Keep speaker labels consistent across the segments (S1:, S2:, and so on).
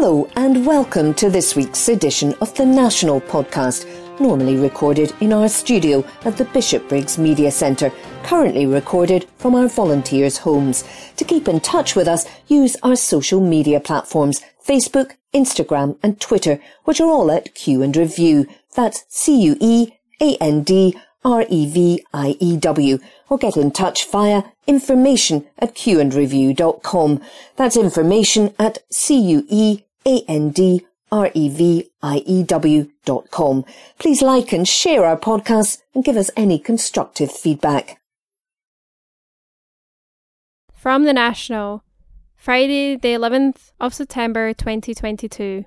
S1: Hello, and welcome to this week's edition of the National Podcast, normally recorded in our studio at the Bishopbriggs Media Centre, currently recorded from our volunteers' homes. To keep in touch with us, use our social media platforms Facebook, Instagram, and Twitter, which are all at Cue and Review. That's C U E A N D R E V I E W, or get in touch via information at cueandreview.com. That's information at C U E A N D R E V I E W dot com. Please like and share our podcast and give us any constructive feedback.
S2: From the National, Friday, the 11th of September 2022.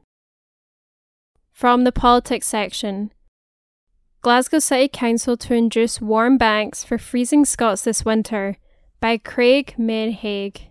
S2: From the Politics section. Glasgow City Council to induce warm banks for freezing Scots this winter by Craig Menhaig.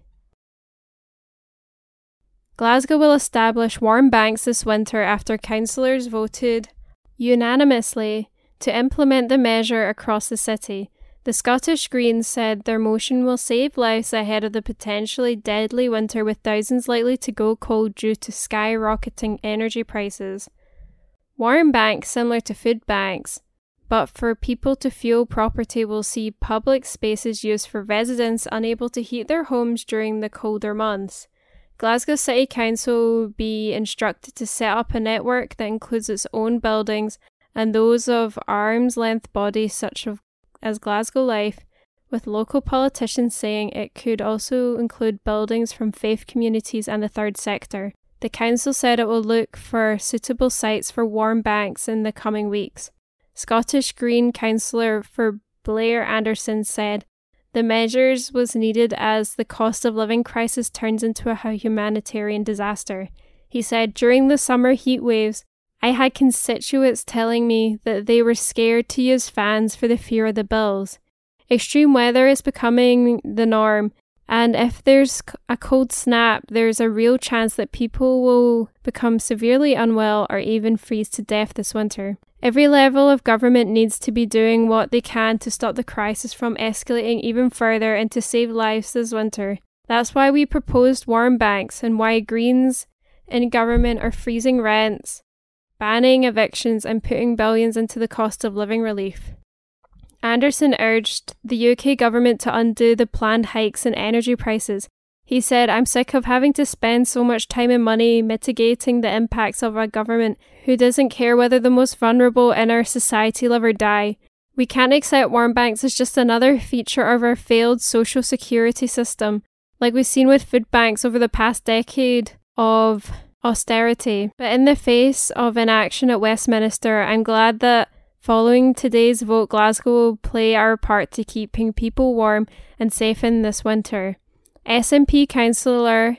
S2: Glasgow will establish warm banks this winter after councillors voted unanimously to implement the measure across the city. The Scottish Greens said their motion will save lives ahead of the potentially deadly winter, with thousands likely to go cold due to skyrocketing energy prices. Warm banks, similar to food banks, but for people to fuel poverty, will see public spaces used for residents unable to heat their homes during the colder months. Glasgow City Council will be instructed to set up a network that includes its own buildings and those of arm's length bodies such as Glasgow Life, with local politicians saying it could also include buildings from faith communities and the third sector. The council said it will look for suitable sites for warm banks in the coming weeks. Scottish Green councillor for Blair Anderson said the measures was needed as the cost of living crisis turns into a humanitarian disaster. He said during the summer heat waves, I had constituents telling me that they were scared to use fans for the fear of the bills. Extreme weather is becoming the norm, and if there's a cold snap, there's a real chance that people will become severely unwell or even freeze to death this winter. Every level of government needs to be doing what they can to stop the crisis from escalating even further and to save lives this winter. That's why we proposed warm banks and why Greens in government are freezing rents, banning evictions, and putting billions into the cost of living relief. Anderson urged the UK government to undo the planned hikes in energy prices. He said, I'm sick of having to spend so much time and money mitigating the impacts of a government who doesn't care whether the most vulnerable in our society live or die. We can't accept warm banks as just another feature of our failed social security system, like we've seen with food banks over the past decade of austerity. But in the face of inaction at Westminster, I'm glad that Following today's vote, Glasgow will play our part to keeping people warm and safe in this winter. SNP councillor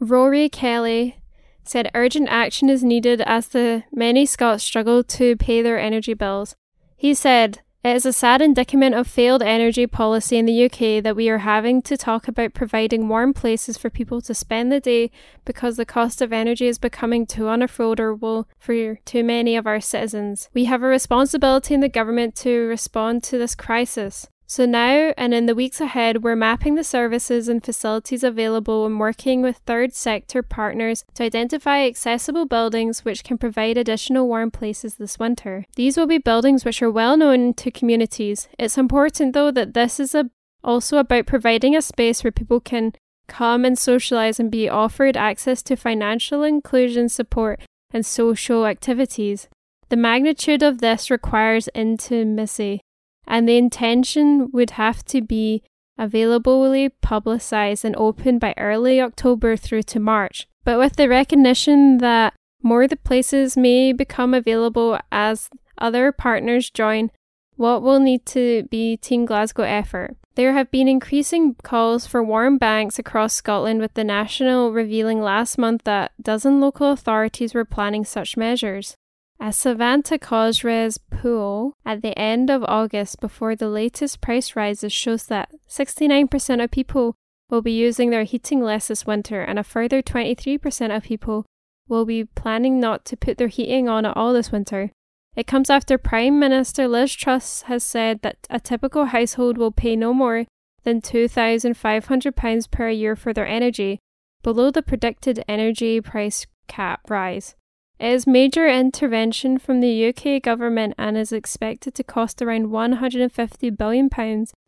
S2: Ruairi Kelly said urgent action is needed as the many Scots struggle to pay their energy bills. He said, it is a sad indictment of failed energy policy in the UK that we are having to talk about providing warm places for people to spend the day because the cost of energy is becoming too unaffordable for too many of our citizens. We have a responsibility in the government to respond to this crisis. So now and in the weeks ahead, we're mapping the services and facilities available and working with third sector partners to identify accessible buildings which can provide additional warm places this winter. These will be buildings which are well known to communities. It's important though that this is a, also about providing a space where people can come and socialize and be offered access to financial inclusion support and social activities. The magnitude of this requires intimacy and the intention would have to be availably publicised and open by early October through to March. But with the recognition that more of the places may become available as other partners join, what will need to be Team Glasgow effort. There have been increasing calls for warm banks across Scotland, with the National revealing last month that dozen local authorities were planning such measures. A Savanta ComRes poll at the end of August before the latest price rises shows that 69% of people will be using their heating less this winter, and a further 23% of people will be planning not to put their heating on at all this winter. It comes after Prime Minister Liz Truss has said that a typical household will pay no more than £2,500 per year for their energy, below the predicted energy price cap rise. It is major intervention from the UK government and is expected to cost around £150 billion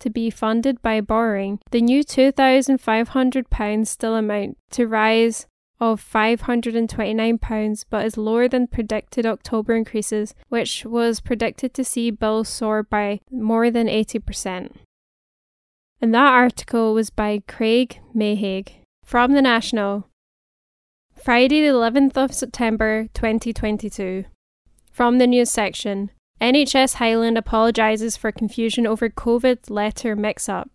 S2: to be funded by borrowing. The new £2,500 still amount to rise of £529 but is lower than predicted October increases, which was predicted to see bills soar by more than 80%. And that article was by Craig Mayhaig from The National. Friday, the 11th of September 2022. From the news section NHS Highland apologises for confusion over COVID letter mix up.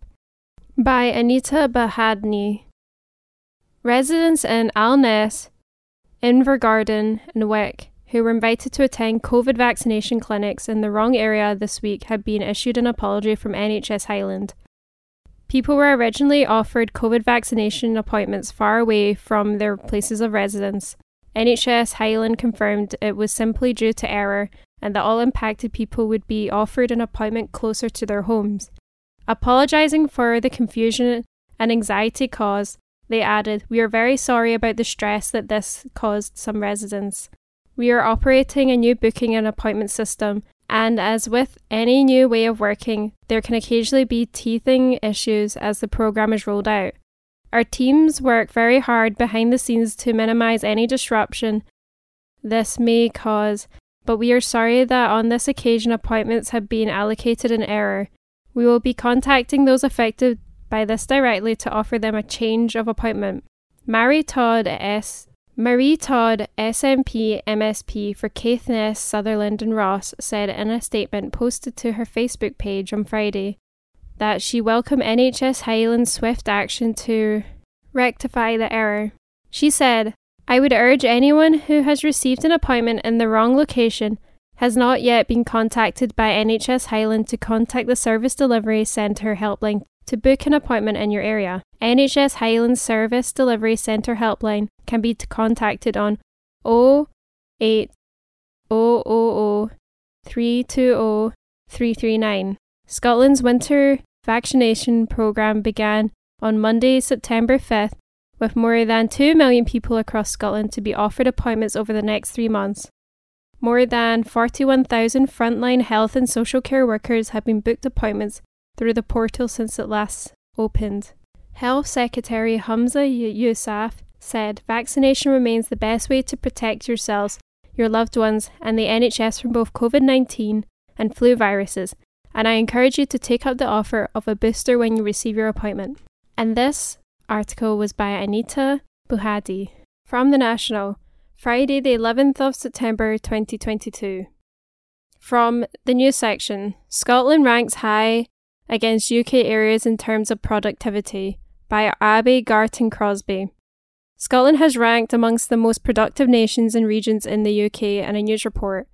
S2: By Anita Bahadni. Residents in Alness, Invergordon, and Wick who were invited to attend COVID vaccination clinics in the wrong area this week have been issued an apology from NHS Highland. People were originally offered COVID vaccination appointments far away from their places of residence. NHS Highland confirmed it was simply due to error and that all impacted people would be offered an appointment closer to their homes. Apologising for the confusion and anxiety caused, they added, We are very sorry about the stress that this caused some residents. We are operating a new booking and appointment system and as with any new way of working, there can occasionally be teething issues as the program is rolled out. Our teams work very hard behind the scenes to minimize any disruption this may cause, but we are sorry that on this occasion appointments have been allocated in error. We will be contacting those affected by this directly to offer them a change of appointment. Mary Todd S. Marie Todd, SNP MSP for Caithness, Sutherland and Ross, said in a statement posted to her Facebook page on Friday that she welcomed NHS Highland's swift action to rectify the error. She said, I would urge anyone who has received an appointment in the wrong location has not yet been contacted by NHS Highland to contact the Service Delivery Centre helpline to book an appointment in your area. NHS Highland Service Delivery Centre helpline can be contacted on 08 000 320 339. Scotland's winter vaccination programme began on Monday, September 5th, with more than 2 million people across Scotland to be offered appointments over the next three months. More than 41,000 frontline health and social care workers have been booked appointments through the portal since it last opened. Health Secretary Humza Yousaf said vaccination remains the best way to protect yourselves, your loved ones, and the NHS from both COVID 19 and flu viruses, and I encourage you to take up the offer of a booster when you receive your appointment. And this article was by Anita Buhadi from The National, Friday, the 11th of September 2022. From the news section Scotland ranks high against UK areas in terms of productivity by Abbi Garton-Crosbie. Scotland has ranked amongst the most productive nations and regions in the UK in a news report.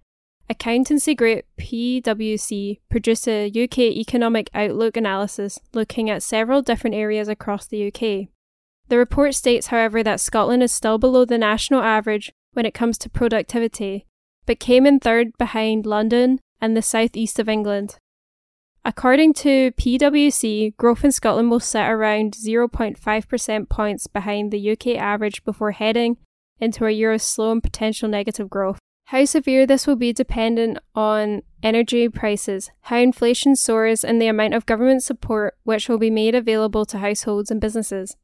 S2: Accountancy group PwC produced a UK economic outlook analysis looking at several different areas across the UK. The report states, however, that Scotland is still below the national average when it comes to productivity, but came in third behind London and the southeast of England. According to PwC, growth in Scotland will sit around 0.5% points behind the UK average before heading into a year of slow and potential negative growth. How severe this will be dependent on energy prices, how inflation soars, and the amount of government support which will be made available to households and businesses.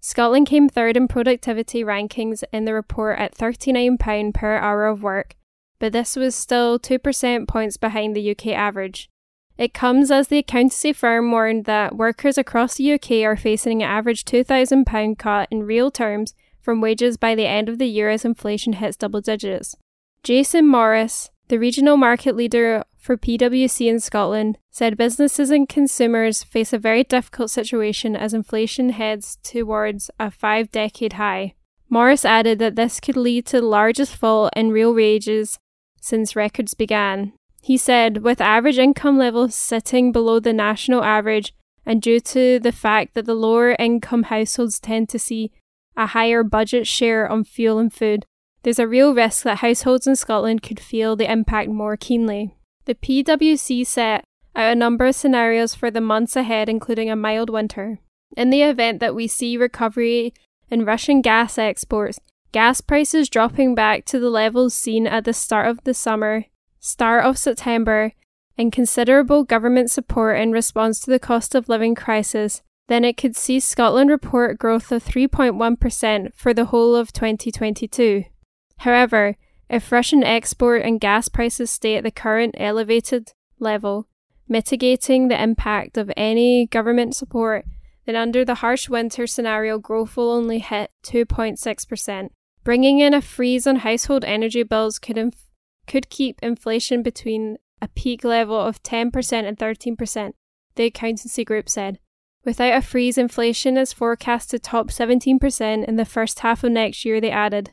S2: Scotland came third in productivity rankings in the report at £39 per hour of work, but this was still 2% points behind the UK average. It comes as the accountancy firm warned that workers across the UK are facing an average £2,000 cut in real terms from wages by the end of the year as inflation hits double digits. Jason Morris, the regional market leader for PwC in Scotland, said businesses and consumers face a very difficult situation as inflation heads towards a five decade high. Morris added that this could lead to the largest fall in real wages since records began. He said, with average income levels sitting below the national average, and due to the fact that the lower income households tend to see a higher budget share on fuel and food, there's a real risk that households in Scotland could feel the impact more keenly. The PwC set out a number of scenarios for the months ahead, including a mild winter. In the event that we see recovery in Russian gas exports, gas prices dropping back to the levels seen at the start of the summer, start of September, and considerable government support in response to the cost of living crisis, then it could see Scotland report growth of 3.1% for the whole of 2022. However, if Russian export and gas prices stay at the current elevated level, mitigating the impact of any government support, then under the harsh winter scenario, growth will only hit 2.6%. Bringing in a freeze on household energy bills could, inf- could keep inflation between a peak level of 10% and 13%, the accountancy group said. Without a freeze, inflation is forecast to top 17% in the first half of next year, they added.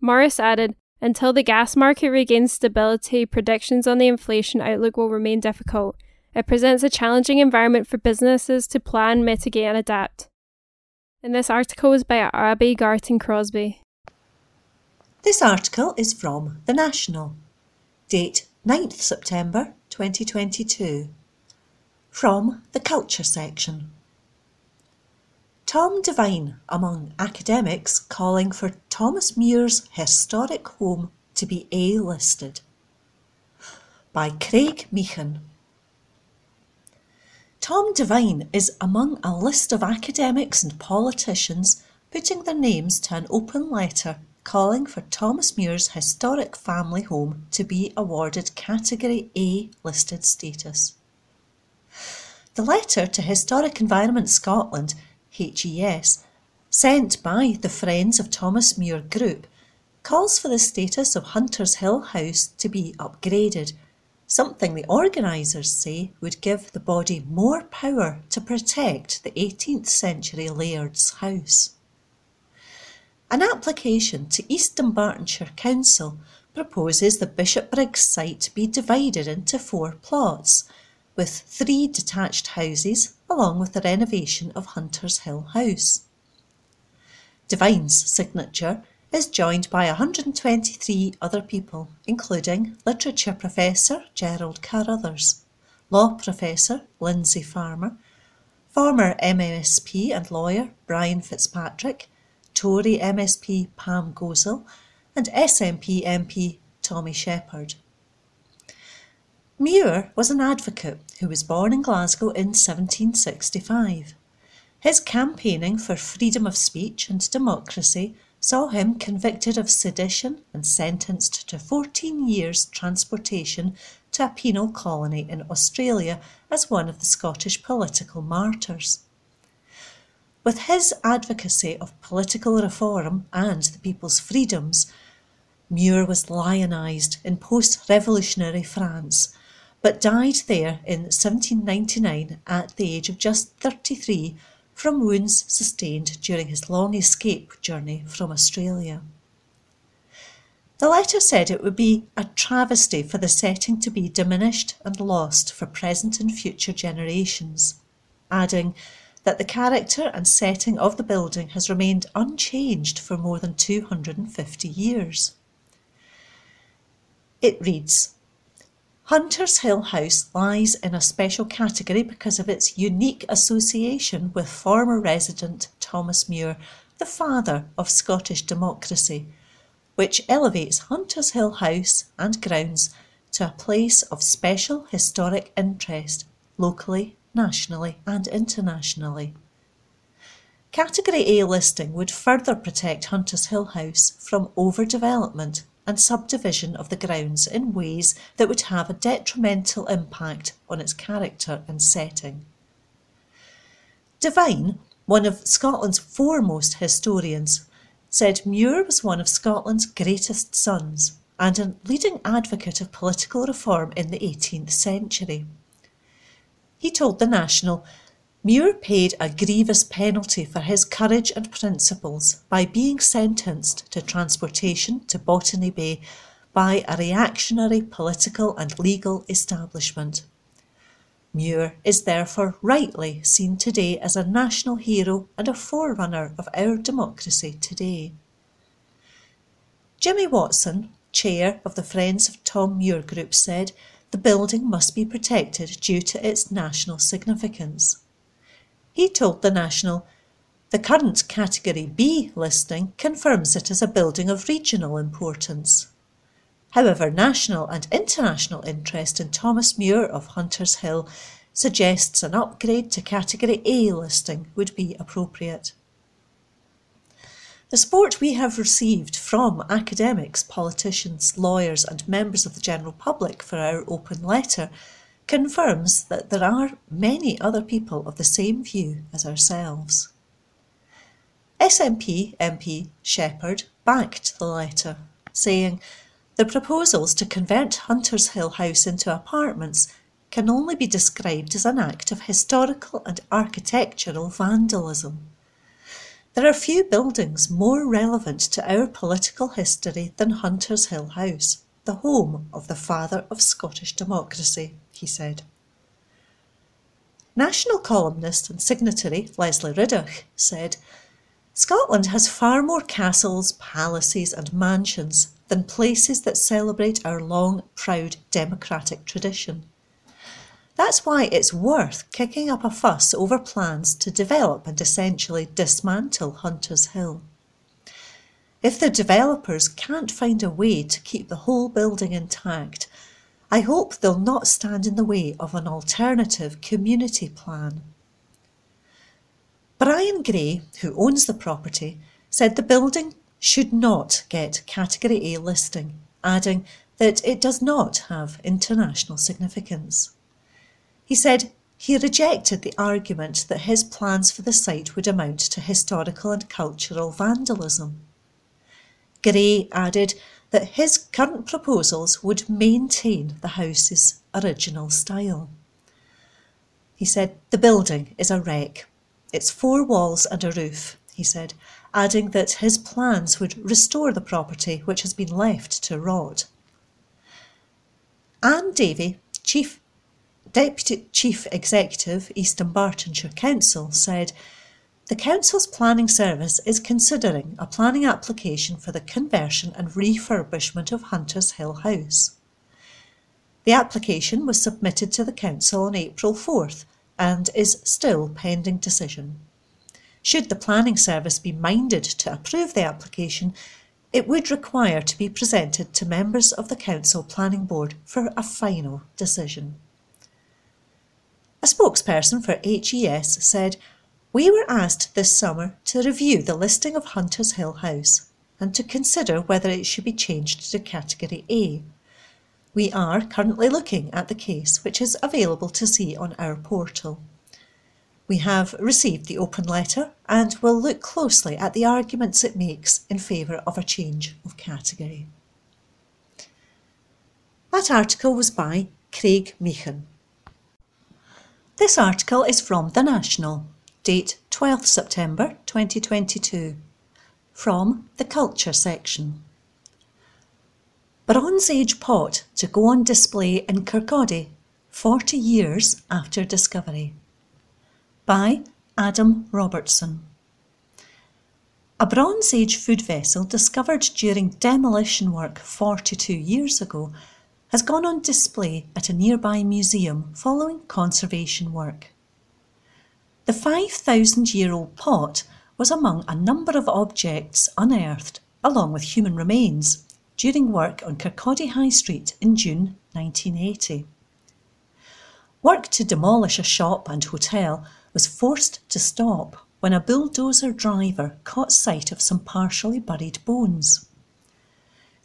S2: Morris added, until the gas market regains stability, predictions on the inflation outlook will remain difficult. It presents a challenging environment for businesses to plan, mitigate, and adapt. And this article was by Abbi Garton-Crosbie.
S3: This article is from The National. Date 9th September 2022. From the Culture section. Tom Devine among academics calling for Thomas Muir's historic home to be A listed. By Craig Meechan. Tom Devine is among a list of academics and politicians putting their names to an open letter calling for Thomas Muir's historic family home to be awarded Category A listed status. The letter to Historic Environment Scotland HES, sent by the Friends of Thomas Muir Group, calls for the status of Huntershill House to be upgraded, something the organisers say would give the body more power to protect the 18th century laird's house. An application to East Dunbartonshire Council proposes the Bishopbriggs site be divided into four plots with three detached houses along with the renovation of Huntershill House. Devine's signature is joined by 123 other people, including literature professor Gerard Carruthers, law professor Lindsay Farmer, former MSP and lawyer Brian Fitzpatrick, Tory MSP Pam Gosal, and SNP MP Tommy Sheppard. Muir was an advocate who was born in Glasgow in 1765. His campaigning for freedom of speech and democracy saw him convicted of sedition and sentenced to 14 years transportation to a penal colony in Australia as one of the Scottish political martyrs. With his advocacy of political reform and the people's freedoms, Muir was lionised in post revolutionary France but died there in 1799 at the age of just 33 from wounds sustained during his long escape journey from Australia. The letter said it would be a travesty for the setting to be diminished and lost for present and future generations, adding that the character and setting of the building has remained unchanged for more than 250 years. It reads Huntershill House lies in a special category because of its unique association with former resident Thomas Muir, the father of Scottish democracy, which elevates Huntershill House and grounds to a place of special historic interest locally, nationally, and internationally. Category A listing would further protect Huntershill House from overdevelopment and subdivision of the grounds in ways that would have a detrimental impact on its character and setting. Devine, one of Scotland's foremost historians, said Muir was one of Scotland's greatest sons and a leading advocate of political reform in the 18th century. He told The National Muir paid a grievous penalty for his courage and principles by being sentenced to transportation to Botany Bay by a reactionary political and legal establishment. Muir is therefore rightly seen today as a national hero and a forerunner of our democracy today. Jimmy Watson, chair of the Friends of Tom Muir group, said the building must be protected due to its national significance. He told The National, The current Category B listing confirms it as a building of regional importance. However, national and international interest in Thomas Muir of Huntershill suggests an upgrade to Category A listing would be appropriate. The support we have received from academics, politicians, lawyers, and members of the general public for our open letter confirms that there are many other people of the same view as ourselves. SNP MP Sheppard backed the letter, saying, The proposals to convert Huntershill House into apartments can only be described as an act of historical and architectural vandalism. There are few buildings more relevant to our political history than Huntershill House, the home of the father of Scottish democracy, he said. National columnist and signatory Lesley Riddoch said, Scotland has far more castles, palaces, and mansions than places that celebrate our long, proud democratic tradition. That's why it's worth kicking up a fuss over plans to develop and essentially dismantle Hunters Hill. If the developers can't find a way to keep the whole building intact, I hope they'll not stand in the way of an alternative community plan. Brian Gray, who owns the property, said the building should not get Category A listing, adding that it does not have international significance. He said he rejected the argument that his plans for the site would amount to historical and cultural vandalism. Gray added that his current proposals would maintain the house's original style. He said the building is a wreck. It's four walls and a roof, he said, adding that his plans would restore the property which has been left to rot. Ann Davie, Chief Deputy Chief Executive, East Bartonshire Council, said the Council's planning service is considering a planning application for the conversion and refurbishment of Huntershill House. The application was submitted to the Council on April 4th and is still pending decision. Should the planning service be minded to approve the application, it would require to be presented to members of the Council Planning Board for a final decision. A spokesperson for HES said, We were asked this summer to review the listing of Huntershill House and to consider whether it should be changed to Category A. We are currently looking at the case, which is available to see on our portal. We have received the open letter and will look closely at the arguments it makes in favour of a change of category. That article was by Craig Meechan. This article is from The National, date 12th September 2022, from the Culture section. Bronze Age pot to go on display in Kirkcaldy 40 years after discovery. By Adam Robertson. A Bronze Age food vessel discovered during demolition work 42 years ago has gone on display at a nearby museum following conservation work. The 5,000 year old pot was among a number of objects unearthed, along with human remains, during work on Kirkcaldy High Street in June 1980. Work to demolish a shop and hotel was forced to stop when a bulldozer driver caught sight of some partially buried bones.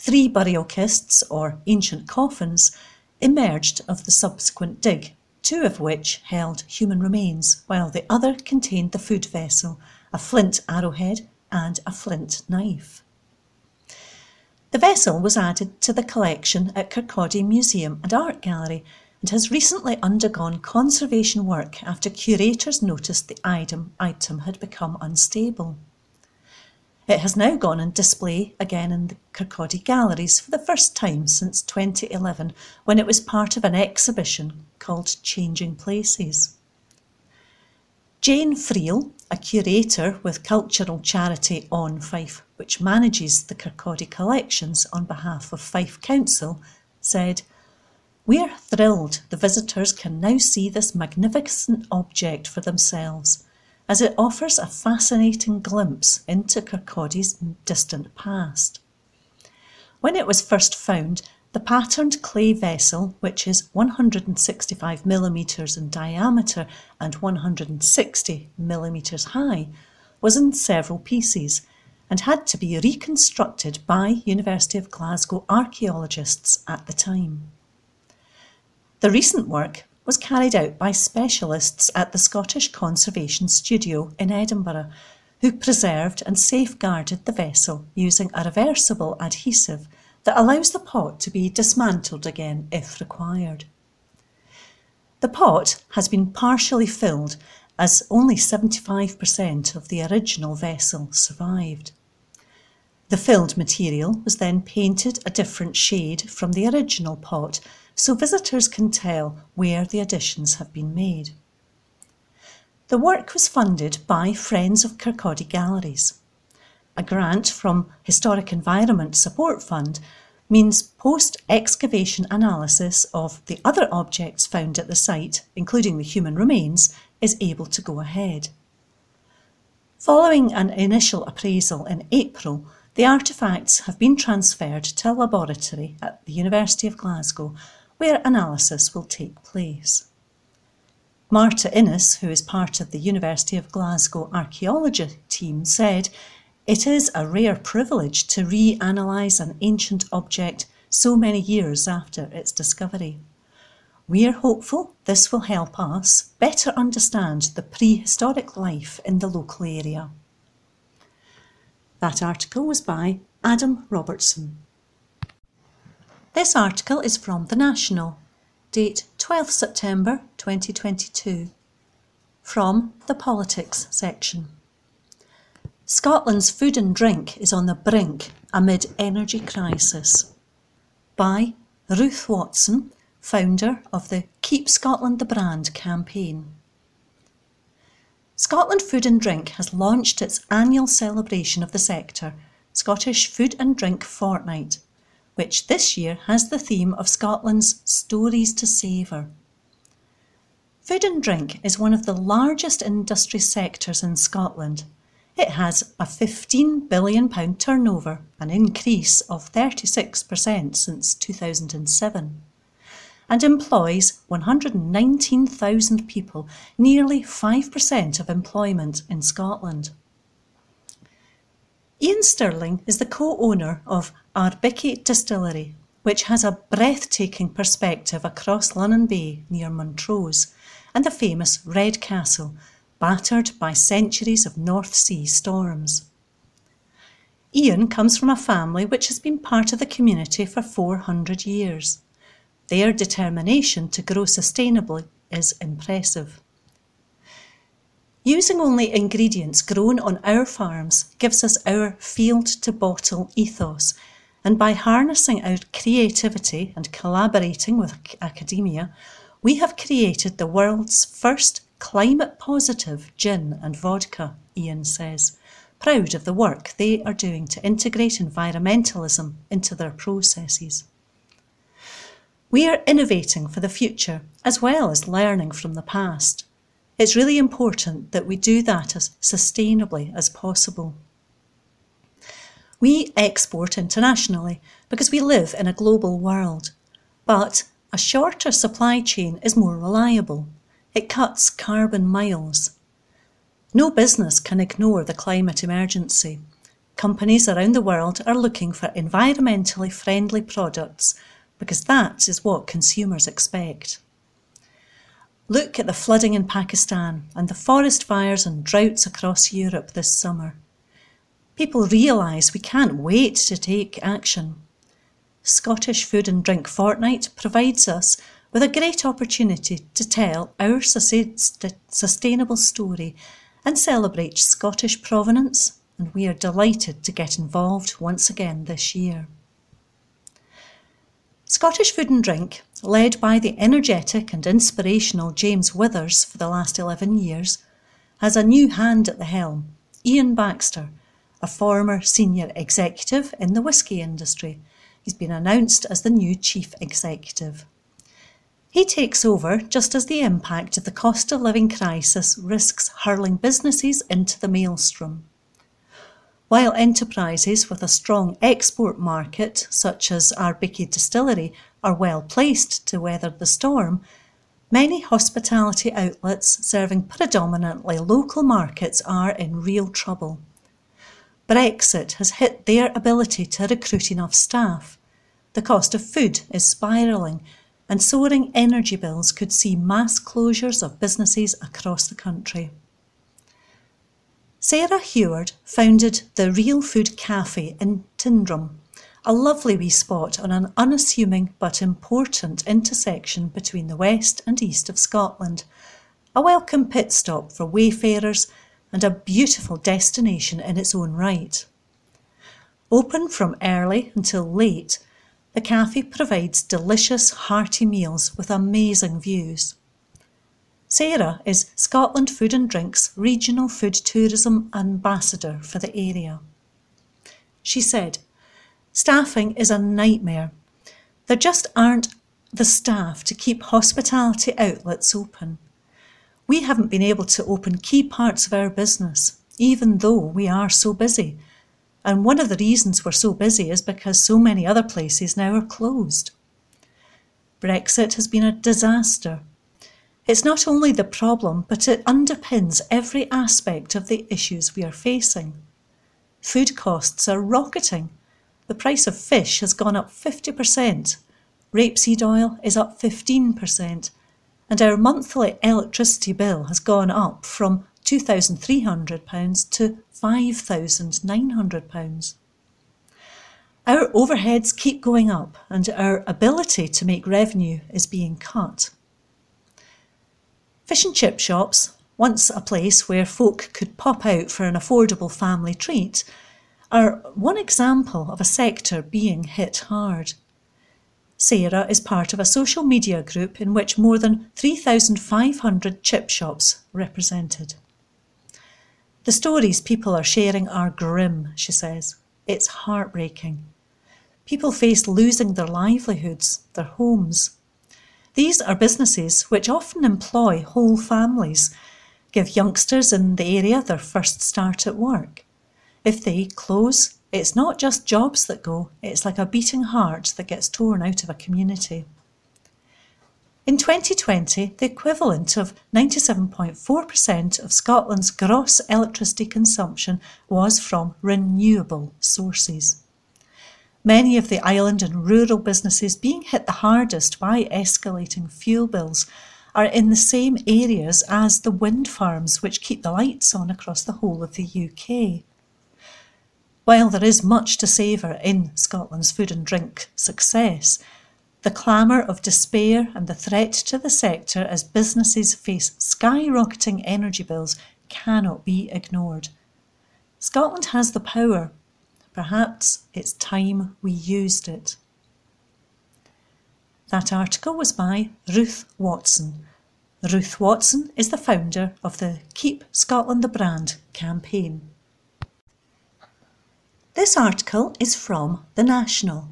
S3: Three burial kists, or ancient coffins, emerged of the subsequent dig, two of which held human remains, while the other contained the food vessel, a flint arrowhead, and a flint knife. The vessel was added to the collection at Kirkcaldy Museum and Art Gallery and has recently undergone conservation work after curators noticed the item, item had become unstable. It has now gone on display again in the Kirkcaldy galleries for the first time since 2011 when it was part of an exhibition called Changing Places. Jane Friel, a curator with cultural charity OnFife, which manages the Kirkcaldy collections on behalf of Fife Council, said, We're thrilled the visitors can now see this magnificent object for themselves as it offers a fascinating glimpse into Kirkcaldy's distant past. When it was first found, the patterned clay vessel, which is 165 millimetres in diameter and 160 millimetres high, was in several pieces and had to be reconstructed by University of Glasgow archaeologists at the time. The recent work was carried out by specialists at the Scottish Conservation Studio in Edinburgh, who preserved and safeguarded the vessel using a reversible adhesive that allows the pot to be dismantled again if required. The pot has been partially filled as only 75% of the original vessel survived. The filled material was then painted a different shade from the original pot so visitors can tell where the additions have been made. The work was funded by Friends of Kirkcaldy Galleries. A grant from Historic Environment Support Fund means post excavation analysis of the other objects found at the site, including the human remains, is able to go ahead. Following an initial appraisal in April, the artefacts have been transferred to a laboratory at the University of Glasgow where analysis will take place. Marta Innes, who is part of the University of Glasgow archaeology team, said it is a rare privilege to re-analyse an ancient object so many years after its discovery. We are hopeful this will help us better understand the prehistoric life in the local area. That article was by Adam Robertson. This article is from The National, date 12th September 2022, from the Politics section. Scotland's food and drink is on the brink amid energy crisis. By Ruth Watson, founder of the Keep Scotland the Brand campaign. Scotland Food and Drink has launched its annual celebration of the sector, Scottish Food and Drink Fortnight, which this year has the theme of Scotland's Stories to Savour. Food and drink is one of the largest industry sectors in Scotland it has a £15 billion turnover, an increase of 36% since 2007, and employs 119,000 people, nearly 5% of employment in Scotland. Ian Stirling is the co owner of Arbikie Distillery, which has a breathtaking perspective across Lunan Bay near Montrose and the famous Red Castle battered by centuries of North Sea storms. Ian comes from a family which has been part of the community for 400 years. Their determination to grow sustainably is impressive. Using only ingredients grown on our farms gives us our field to bottle ethos, and by harnessing our creativity and collaborating with academia, we have created the world's first climate positive gin and vodka, Ian says, proud of the work they are doing to integrate environmentalism into their processes. We are innovating for the future as well as learning from the past. It's really important that we do that as sustainably as possible. We export internationally because we live in a global world, but a shorter supply chain is more reliable it cuts carbon miles. No business can ignore the climate emergency. Companies around the world are looking for environmentally friendly products because that is what consumers expect. Look at the flooding in Pakistan and the forest fires and droughts across Europe this summer. People realise we can't wait to take action. Scottish Food and Drink Fortnight provides us with a great opportunity to tell our sustainable story and celebrate Scottish provenance, and we are delighted to get involved once again this year. Scottish Food and Drink, led by the energetic and inspirational James Withers for the last 11 years, has a new hand at the helm, Ian Baxter, a former senior executive in the whisky industry. He's been announced as the new chief executive. He takes over just as the impact of the cost of living crisis risks hurling businesses into the maelstrom. While enterprises with a strong export market, such as Arbikie Distillery, are well placed to weather the storm, many hospitality outlets serving predominantly local markets are in real trouble. Brexit has hit their ability to recruit enough staff. The cost of food is spiralling, and soaring energy bills could see mass closures of businesses across the country. Sarah Heward founded the Real Food Cafe in Tyndrum, a lovely wee spot on an unassuming but important intersection between the west and east of Scotland, a welcome pit stop for wayfarers and a beautiful destination in its own right. Open from early until late, the cafe provides delicious, hearty meals with amazing views. Sarah is Scotland Food and Drink's Regional Food Tourism Ambassador for the area. She said, Staffing is a nightmare. There just aren't the staff to keep hospitality outlets open. We haven't been able to open key parts of our business, even though we are so busy, and one of the reasons we're so busy is because so many other places now are closed. Brexit has been a disaster. It's not only the problem, but it underpins every aspect of the issues we are facing. Food costs are rocketing. The price of fish has gone up 50%. Rapeseed oil is up 15%. And our monthly electricity bill has gone up from £2,300 to £5,900. Our overheads keep going up and our ability to make revenue is being cut. Fish and chip shops, once a place where folk could pop out for an affordable family treat, are one example of a sector being hit hard. Sarah is part of a social media group in which more than 3,500 chip shops represented. The stories people are sharing are grim, she says. It's heartbreaking. People face losing their livelihoods, their homes. These are businesses which often employ whole families, give youngsters in the area their first start at work. If they close, it's not just jobs that go, it's like a beating heart that gets torn out of a community. In 2020, the equivalent of 97.4% of Scotland's gross electricity consumption was from renewable sources. Many of the island and rural businesses being hit the hardest by escalating fuel bills are in the same areas as the wind farms which keep the lights on across the whole of the UK. While there is much to savour in Scotland's food and drink success, the clamour of despair and the threat to the sector as businesses face skyrocketing energy bills cannot be ignored. Scotland has the power. Perhaps it's time we used it. That article was by Ruth Watson. Ruth Watson is the founder of the Keep Scotland the Brand campaign. This article is from The National,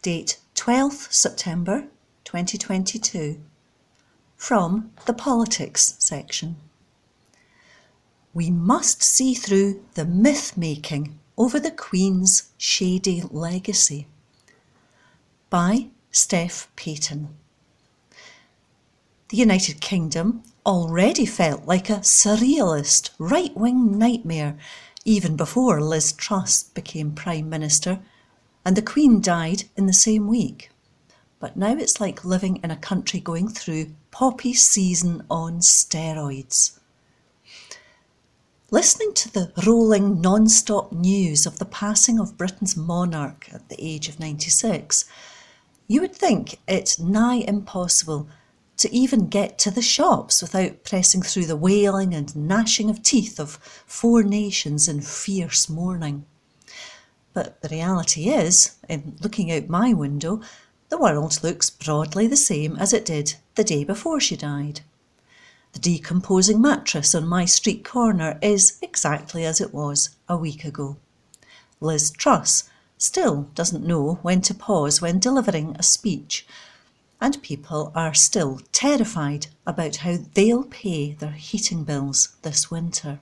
S3: date 12th September 2022 from the Politics section. We must see through the myth making over the Queen's shady legacy. By Steph Paton. The United Kingdom already felt like a surrealist right wing nightmare even before Liz Truss became Prime Minister and the Queen died in the same week. But now it's like living in a country going through poppy season on steroids. Listening to the rolling non stop news of the passing of Britain's monarch at the age of 96, you would think it nigh impossible to even get to the shops without pressing through the wailing and gnashing of teeth of four nations in fierce mourning. But the reality is, in looking out my window, the world looks broadly the same as it did the day before she died. The decomposing mattress on my street corner is exactly as it was a week ago. Liz Truss still doesn't know when to pause when delivering a speech, and people are still terrified about how they'll pay their heating bills this winter.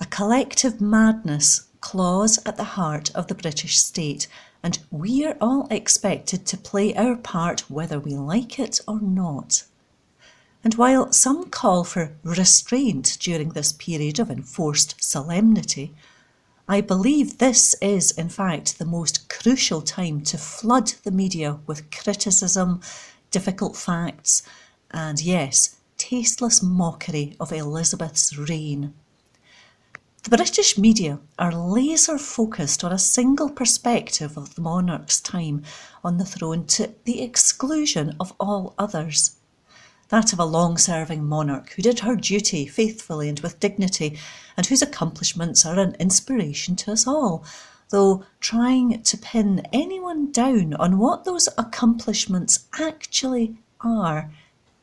S3: A collective madness claws at the heart of the British state, and we're all expected to play our part whether we like it or not. And while some call for restraint during this period of enforced solemnity, I believe this is, in fact, the most crucial time to flood the media with criticism, difficult facts, and yes, tasteless mockery of Elizabeth's reign. The British media are laser focused on a single perspective of the monarch's time on the throne to the exclusion of all others that of a long serving monarch who did her duty faithfully and with dignity, and whose accomplishments are an inspiration to us all, though trying to pin anyone down on what those accomplishments actually are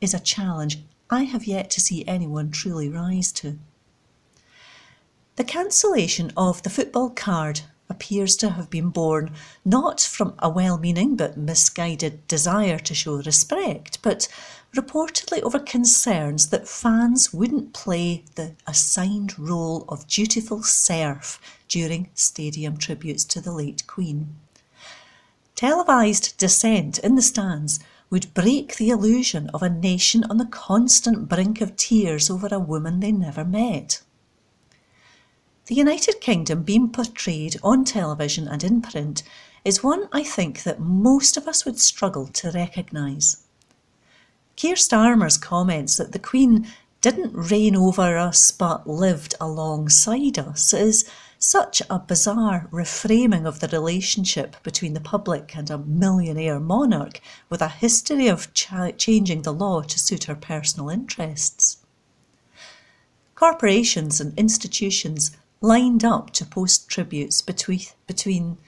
S3: is a challenge I have yet to see anyone truly rise to. The cancellation of the football card appears to have been born not from a well meaning but misguided desire to show respect, but reportedly over concerns that fans wouldn't play the assigned role of dutiful serf during stadium tributes to the late Queen. Televised dissent in the stands would break the illusion of a nation on the constant brink of tears over a woman they never met. The United Kingdom being portrayed on television and in print is one I think that most of us would struggle to recognise. Keir Starmer's comments that the Queen didn't reign over us but lived alongside us is such a bizarre reframing of the relationship between the public and a millionaire monarch with a history of ch- changing the law to suit her personal interests. Corporations and institutions lined up to post tributes between, between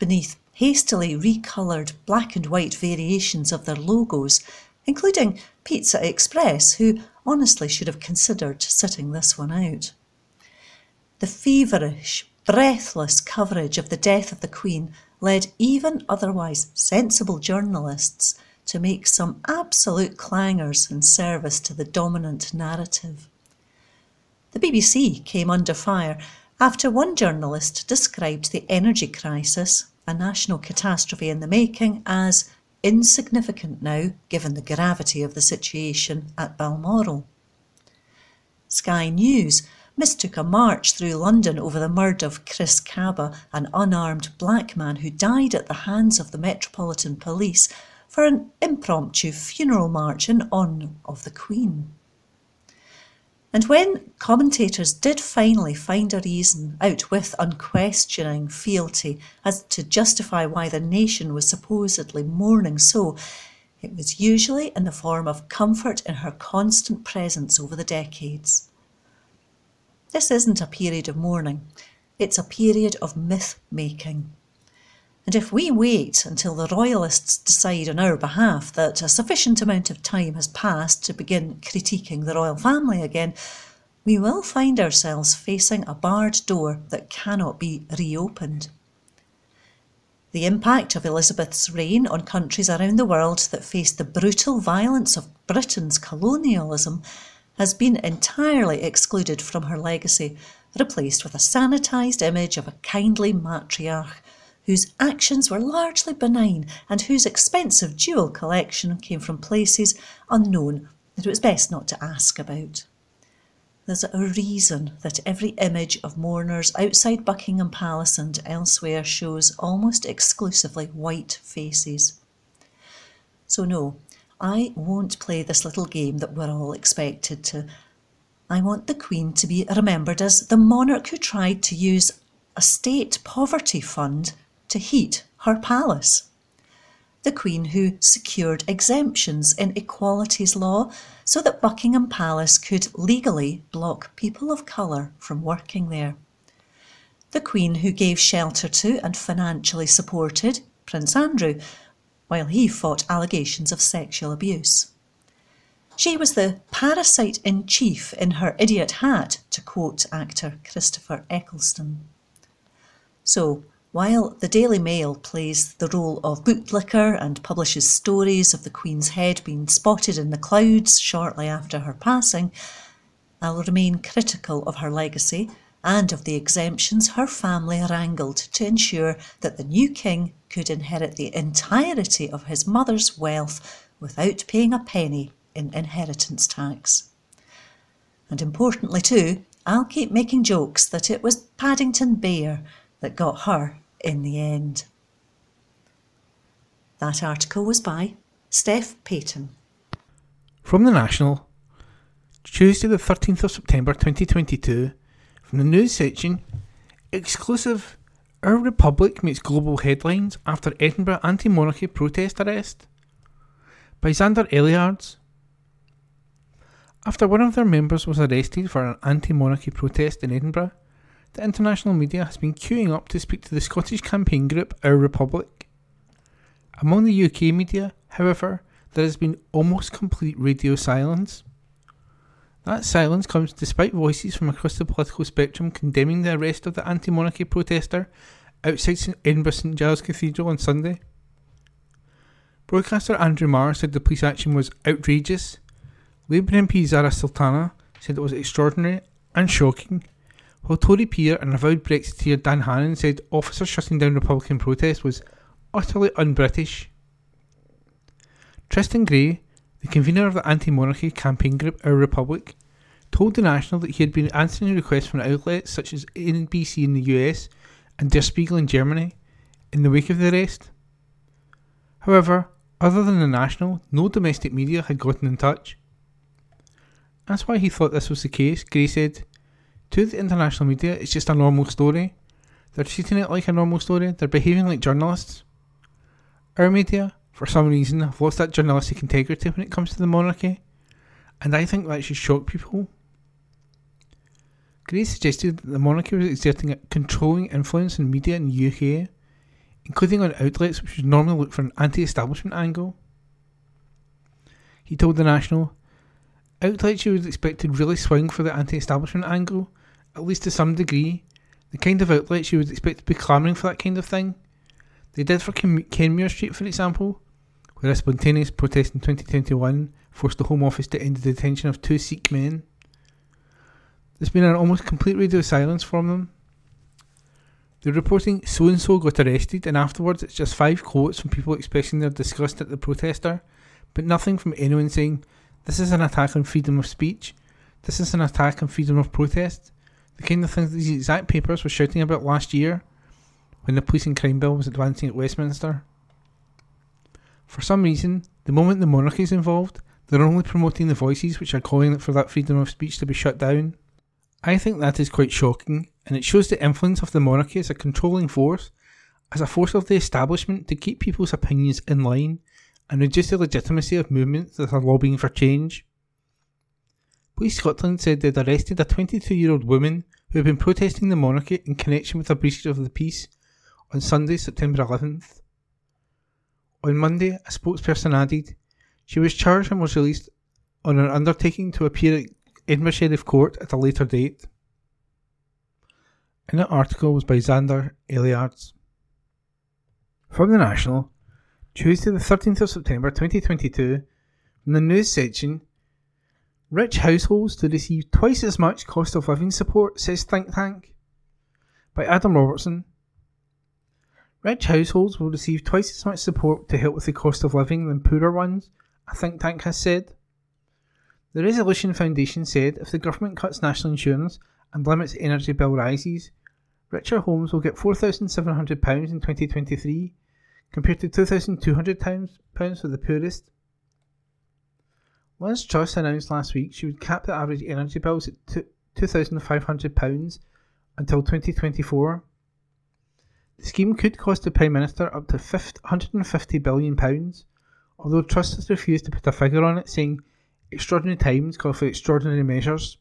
S3: beneath hastily recoloured black and white variations of their logos, including Pizza Express, who honestly should have considered sitting this one out. The feverish, breathless coverage of the death of the Queen led even otherwise sensible journalists to make some absolute clangers in service to the dominant narrative. The BBC came under fire after one journalist described the energy crisis, a national catastrophe in the making, as insignificant now given the gravity of the situation at Balmoral. Sky News mistook a march through London over the murder of Chris Kaba, an unarmed black man who died at the hands of the Metropolitan Police, for an impromptu funeral march in honour of the Queen. And when commentators did finally find a reason out with unquestioning fealty as to justify why the nation was supposedly mourning so, it was usually in the form of comfort in her constant presence over the decades. This isn't a period of mourning, it's a period of myth making. And if we wait until the Royalists decide on our behalf that a sufficient amount of time has passed to begin critiquing the royal family again, we will find ourselves facing a barred door that cannot be reopened. The impact of Elizabeth's reign on countries around the world that faced the brutal violence of Britain's colonialism has been entirely excluded from her legacy, replaced with a sanitised image of a kindly matriarch whose actions were largely benign and whose expensive jewel collection came from places unknown that it was best not to ask about. There's a reason that every image of mourners outside Buckingham Palace and elsewhere shows almost exclusively white faces. So, no, I won't play this little game that we're all expected to. I want the Queen to be remembered as the monarch who tried to use a state poverty fund to heat her palace. The Queen who secured exemptions in equalities law so that Buckingham Palace could legally block people of colour from working there. The Queen who gave shelter to and financially supported Prince Andrew while he fought allegations of sexual abuse. She was the parasite in chief in her idiot hat, to quote actor Christopher Eccleston. So, While the Daily Mail plays the role of bootlicker and publishes stories of the Queen's head being spotted in the clouds shortly after her passing, I'll remain critical of her legacy and of the exemptions her family wrangled to ensure that the new king could inherit the entirety of his mother's wealth without paying a penny in inheritance tax. And importantly, too, I'll keep making jokes that it was Paddington Bear that got her in the end. That article was by Steph Paton.
S4: From the National, Tuesday, the 13th of September 2022, from the news section, exclusive Our Republic makes global headlines after Edinburgh anti monarchy protest arrest. By Xander Elliards. After one of their members was arrested for an anti monarchy protest in Edinburgh, the international media has been queuing up to speak to the Scottish campaign group Our Republic. Among the UK media, however, there has been almost complete radio silence. That silence comes despite voices from across the political spectrum condemning the arrest of the anti monarchy protester outside St Edinburgh St Giles Cathedral on Sunday. Broadcaster Andrew Marr said the police action was outrageous. Labour MP Zarah Sultana said it was extraordinary and shocking while Tory peer and avowed Brexiteer Dan Hannan said officers shutting down Republican protests was utterly un British. Tristan Gray, the convener of the anti monarchy campaign group Our Republic, told The National that he had been answering requests from outlets such as NBC in the US and Der Spiegel in Germany in the wake of the arrest. However, other than The National, no domestic media had gotten in touch. That's why he thought this was the case, Gray said. To the international media, it's just a normal story. They're treating it like a normal story, they're behaving like journalists. Our media, for some reason, have lost that journalistic integrity when it comes to the monarchy, and I think that should shock people. Gray suggested that the monarchy was exerting a controlling influence in media in the UK, including on outlets which would normally look for an anti establishment angle. He told The National, outlets you would expect to really swing for the anti establishment angle, at least to some degree, the kind of outlets you would expect to be clamouring for that kind of thing. They did for Kenmure Street, for example, where a spontaneous protest in 2021 forced the Home Office to end the detention of two Sikh men. There's been an almost complete radio silence from them. They're reporting so and so got arrested, and afterwards it's just five quotes from people expressing their disgust at the protester, but nothing from anyone saying, This is an attack on freedom of speech, this is an attack on freedom of protest, the kind of things these exact papers were shouting about last year when the police and crime bill was advancing at Westminster. For some reason, the moment the monarchy is involved, they're only promoting the voices which are calling for that freedom of speech to be shut down. I think that is quite shocking, and it shows the influence of the monarchy as a controlling force, as a force of the establishment to keep people's opinions in line and reduce the legitimacy of movements that are lobbying for change. Police Scotland said they'd arrested a 22 year old woman who had been protesting the monarchy in connection with a breach of the peace on Sunday, September 11th. On Monday, a spokesperson added she was charged and was released on an undertaking to appear at Edinburgh Sheriff Court at a later date. And that article was by Xander Elliards. From the National, Tuesday the 13th of September 2022, from the news section, Rich households to receive twice as much cost of living support, says Think Tank. By Adam Robertson. Rich households will receive twice as much support to help with the cost of living than poorer ones, a think tank has said. The Resolution Foundation said if the government cuts national insurance and limits energy bill rises, richer homes will get £4,700 in 2023 compared to £2,200 for the poorest. Liz Truss announced last week she would cap the average energy bills at £2,500 until 2024. The scheme could cost the Prime Minister up to £150 billion, although Truss has refused to put a figure on it, saying extraordinary times call for extraordinary measures.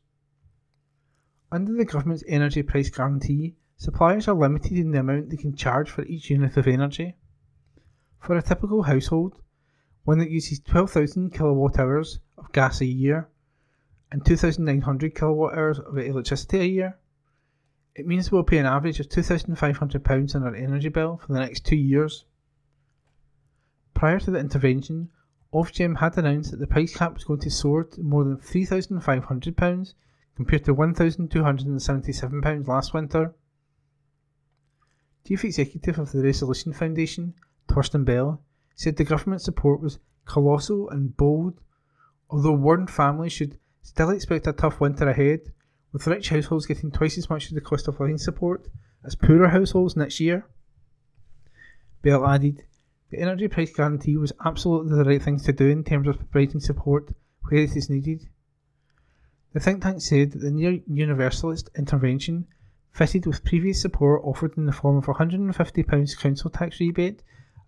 S4: Under the government's energy price guarantee, suppliers are limited in the amount they can charge for each unit of energy. For a typical household, one that uses 12,000 kilowatt hours of gas a year and 2,900 kilowatt hours of electricity a year. It means we'll pay an average of £2,500 on our energy bill for the next two years. Prior to the intervention, Ofgem had announced that the price cap was going to soar to more than £3,500 compared to £1,277 last winter. Chief Executive of the Resolution Foundation, Torsten Bell, said the government support was colossal and bold, although warned families should still expect a tough winter ahead, with rich households getting twice as much of the cost of living support as poorer households next year. Bell added, the energy price guarantee was absolutely the right thing to do in terms of providing support where it is needed. The think tank said that the near universalist intervention fitted with previous support offered in the form of a £150 council tax rebate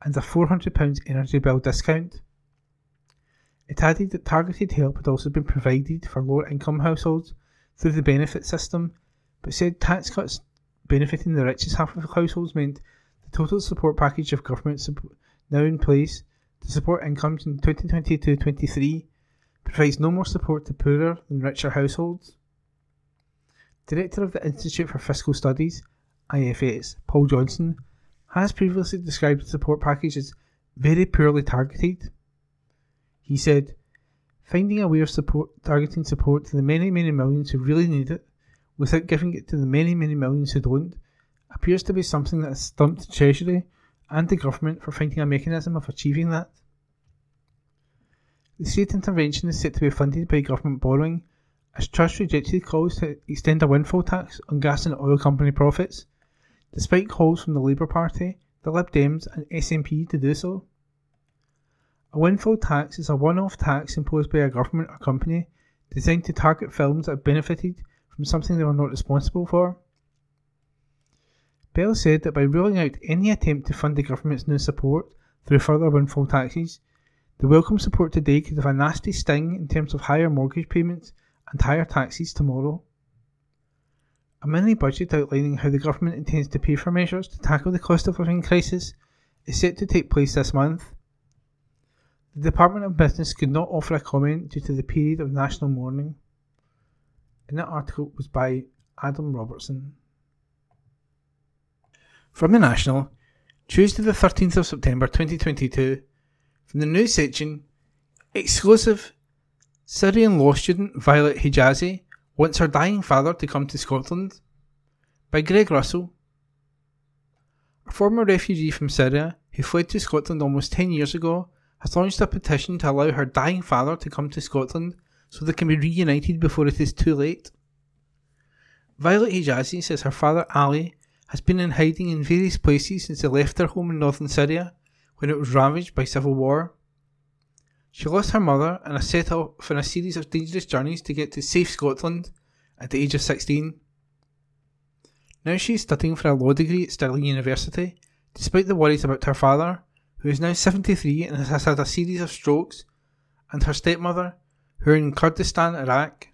S4: and a £400 energy bill discount. It added that targeted help had also been provided for lower income households through the benefit system, but said tax cuts benefiting the richest half of households meant the total support package of government support now in place to support incomes in 2022-23 provides no more support to poorer than richer households. Director of the Institute for Fiscal Studies, IFS, Paul Johnson, has previously described the support package as very poorly targeted. He said, finding a way of support, targeting support to the many, many millions who really need it without giving it to the many, many millions who don't appears to be something that has stumped the Treasury and the government for finding a mechanism of achieving that. The state intervention is set to be funded by government borrowing, as Truss rejected calls to extend a windfall tax on gas and oil company profits, despite calls from the Labour Party, the Lib Dems, and SNP to do so. A windfall tax is a one off tax imposed by a government or company designed to target films that have benefited from something they were not responsible for. Bell said that by ruling out any attempt to fund the government's new support through further windfall taxes, the welcome support today could have a nasty sting in terms of higher mortgage payments and higher taxes tomorrow. A mini budget outlining how the government intends to pay for measures to tackle the cost of living crisis is set to take place this month. The Department of Business could not offer a comment due to the period of national mourning. And that article was by Adam Robertson. From the National, Tuesday the 13th of September 2022, from the news section, exclusive Syrian law student Violet Hijazi wants her dying father to come to Scotland. By Greg Russell. A former refugee from Syria who fled to Scotland almost 10 years ago has launched a petition to allow her dying father to come to Scotland so they can be reunited before it is too late. Violet Hijazi says her father Ali has been in hiding in various places since they left their home in northern Syria when it was ravaged by civil war. She lost her mother and set off on a series of dangerous journeys to get to safe Scotland at the age of 16. Now she is studying for a law degree at Stirling University, despite the worries about her father, who is now 73 and has had a series of strokes, and her stepmother, who are in Kurdistan, Iraq.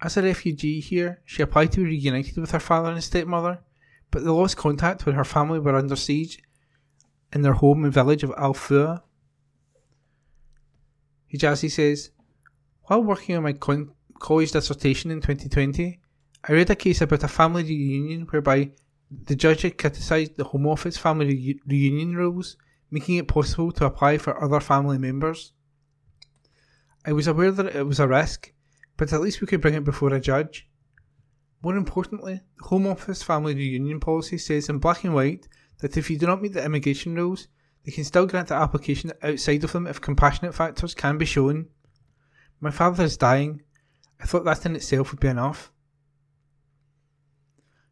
S4: As a refugee here, she applied to be reunited with her father and stepmother, but they lost contact when her family were under siege in their home and village of Al. Hijazi says, While working on my college dissertation in 2020, I read a case about a family reunion whereby the judge had criticised the Home Office family re- reunion rules, making it possible to apply for other family members. I was aware that it was a risk, but at least we could bring it before a judge. More importantly, the Home Office family reunion policy says in black and white that if you do not meet the immigration rules, they can still grant the application outside of them if compassionate factors can be shown. My father is dying. I thought that in itself would be enough.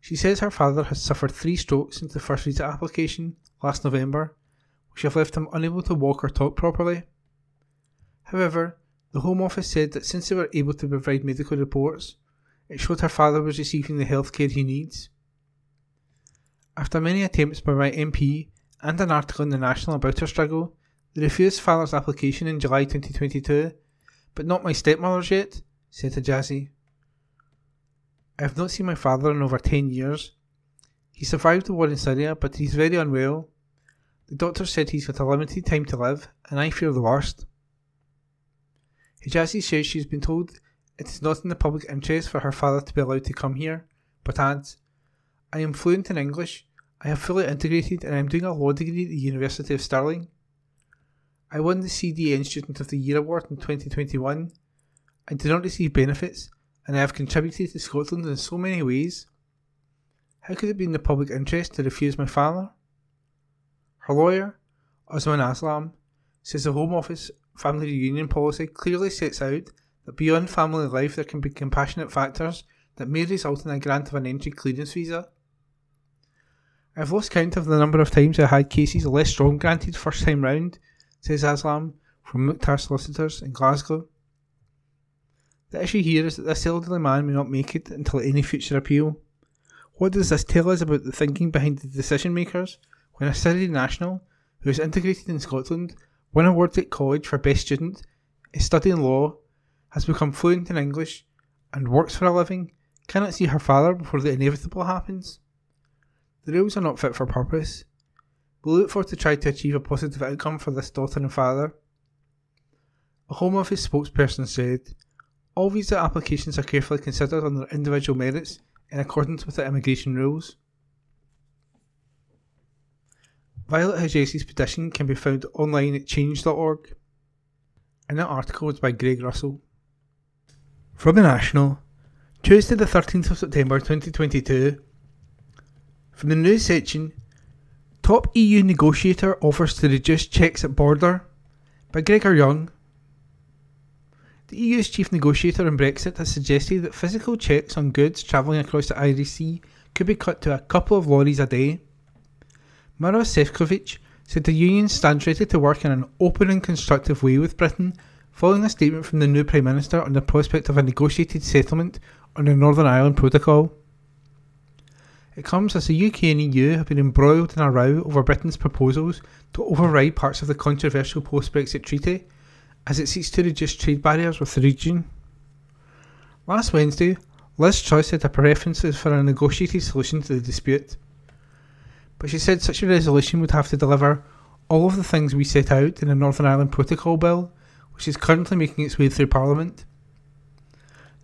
S4: She says her father has suffered three strokes since the first visa application last November, which have left him unable to walk or talk properly. However, the Home Office said that since they were able to provide medical reports, it showed her father was receiving the health care he needs. After many attempts by my MP and an article in the National about her struggle, they refused father's application in July 2022, but not my stepmother's yet, said Hijazi. I have not seen my father in over 10 years. He survived the war in Syria, but he's very unwell. The doctor said he's got a limited time to live, and I fear the worst. Hijazi says she's been told it is not in the public interest for her father to be allowed to come here, but adds, I am fluent in English, I have fully integrated, and I am doing a law degree at the University of Stirling. I won the CDN Student of the Year award in 2021. I do not receive benefits, and I have contributed to Scotland in so many ways. How could it be in the public interest to refuse my father? Her lawyer, Osman Aslam, says the Home Office family reunion policy clearly sets out that beyond family life there can be compassionate factors that may result in a grant of an entry clearance visa. I've lost count of the number of times I had cases less strong granted first time round, says Aslam from Mukhtar Solicitors in Glasgow. The issue here is that this elderly man may not make it until any future appeal. What does this tell us about the thinking behind the decision makers when a Syrian national who is integrated in Scotland, won awards at college for best student, is studying law, has become fluent in English, and works for a living, cannot see her father before the inevitable happens? The rules are not fit for purpose. We look forward to try to achieve a positive outcome for this daughter and father. A Home Office spokesperson said, All visa applications are carefully considered on their individual merits in accordance with the immigration rules. Violet Hijazi's petition can be found online at change.org. And that article was by Greg Russell. From the National, Tuesday the 13th of September 2022. From the news section, Top EU negotiator offers to reduce checks at border by Gregor Young. The EU's chief negotiator on Brexit has suggested that physical checks on goods travelling across the Irish Sea could be cut to a couple of lorries a day. Maros Sefcovic said the union stands ready to work in an open and constructive way with Britain, following a statement from the new Prime Minister on the prospect of a negotiated settlement on the Northern Ireland Protocol. It comes as the UK and EU have been embroiled in a row over Britain's proposals to override parts of the controversial post Brexit treaty as it seeks to reduce trade barriers with the region. Last Wednesday, Liz Truss had a preference for a negotiated solution to the dispute. But she said such a resolution would have to deliver all of the things we set out in the Northern Ireland Protocol Bill, which is currently making its way through Parliament.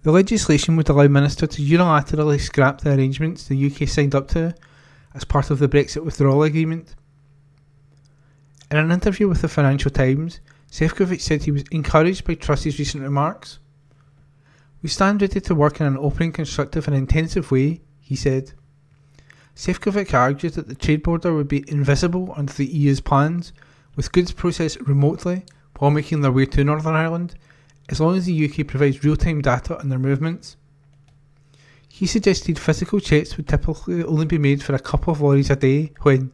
S4: The legislation would allow Minister to unilaterally scrap the arrangements the UK signed up to as part of the Brexit withdrawal agreement. In an interview with the Financial Times, Sefcovic said he was encouraged by Truss's recent remarks. We stand ready to work in an open, constructive, and intensive way, he said. Sefcovic argued that the trade border would be invisible under the EU's plans, with goods processed remotely while making their way to Northern Ireland as long as the UK provides real time data on their movements. He suggested physical checks would typically only be made for a couple of lorries a day when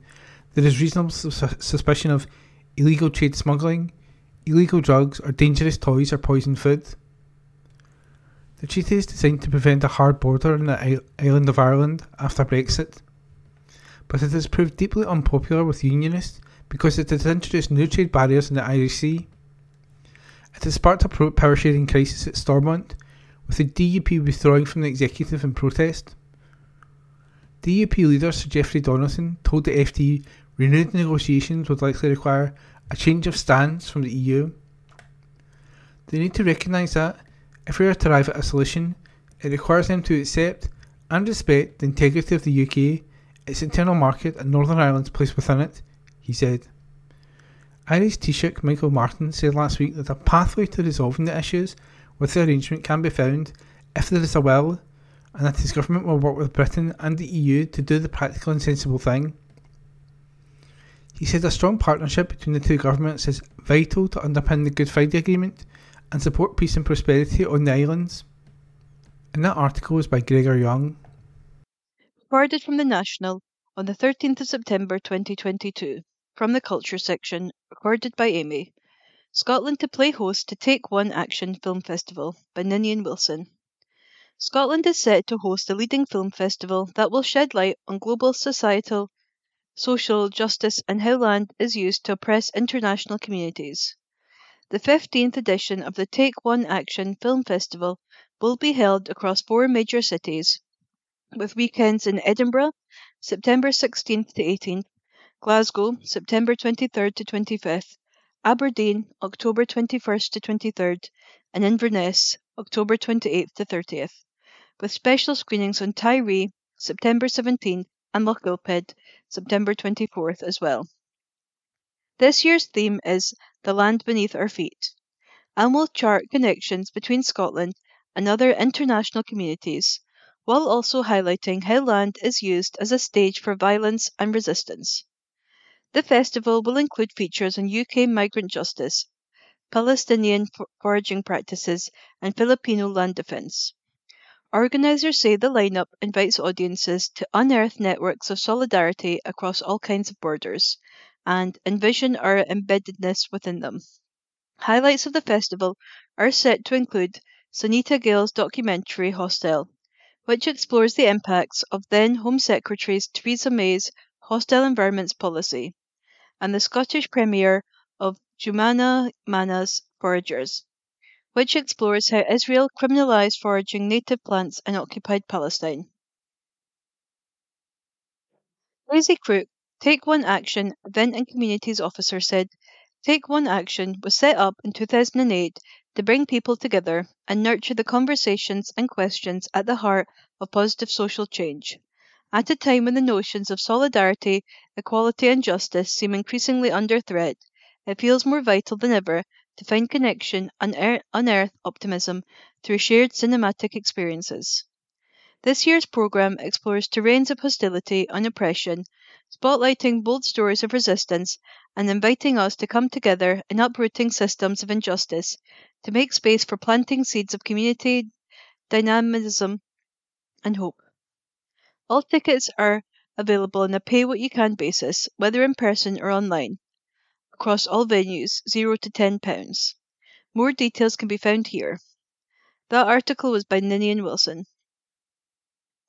S4: there is reasonable su- suspicion of illegal trade smuggling, illegal drugs, or dangerous toys or poisoned food. The treaty is designed to prevent a hard border on the island of Ireland after Brexit, but it has proved deeply unpopular with Unionists because it has introduced new trade barriers in the Irish Sea it has sparked a power sharing crisis at Stormont, with the DUP withdrawing from the executive in protest. DUP leader Sir Jeffrey Donaldson told the FT renewed negotiations would likely require a change of stance from the EU. They need to recognise that, if we are to arrive at a solution, it requires them to accept and respect the integrity of the UK, its internal market, and Northern Ireland's place within it, he said. Irish Taoiseach Michael Martin said last week that a pathway to resolving the issues with the arrangement can be found if there is a will, and that his government will work with Britain and the EU to do the practical and sensible thing. He said a strong partnership between the two governments is vital to underpin the Good Friday Agreement and support peace and prosperity on the islands. And that article was by Gregor Young.
S5: Recorded from the National on the 13th of September 2022. From the Culture section, recorded by Amy. Scotland to play host to Take One Action Film Festival by Ninian Wilson. Scotland is set to host a leading film festival that will shed light on global societal, social justice and how land is used to oppress international communities. The 15th edition of the Take One Action Film Festival will be held across four major cities, with weekends in Edinburgh, September 16th to 18th, Glasgow, September 23rd to 25th, Aberdeen, October 21st to 23rd, and Inverness, October 28th to 30th. with special screenings on Tiree, September 17th, and Lochgilphead, September 24th as well. This year's theme is The Land Beneath Our Feet, and will chart connections between Scotland and other international communities, while also highlighting how land is used as a stage for violence and resistance. The festival will include features on UK migrant justice, Palestinian foraging practices, and Filipino land defence. Organisers say the lineup invites audiences to unearth networks of solidarity across all kinds of borders and envision our embeddedness within them. Highlights of the festival are set to include Sunita Gill's documentary Hostile, which explores the impacts of then Home Secretary Theresa May's hostile environments policy, and the Scottish premiere of Jumana Manna's Foragers, which explores how Israel criminalized foraging native plants in occupied Palestine. Daisy Crook, Take One Action Event and Communities Officer said, Take One Action was set up in 2008 to bring people together and nurture the conversations and questions at the heart of positive social change. At a time when the notions of solidarity, equality, and justice seem increasingly under threat, it feels more vital than ever to find connection and unearth optimism through shared cinematic experiences. This year's programme explores terrains of hostility and oppression, spotlighting bold stories of resistance and inviting us to come together in uprooting systems of injustice to make space for planting seeds of community, dynamism, and hope. All tickets are available on a pay what you can basis, whether in person or online across all venues, 0 to £10. More details can be found here. That article was by Ninian Wilson.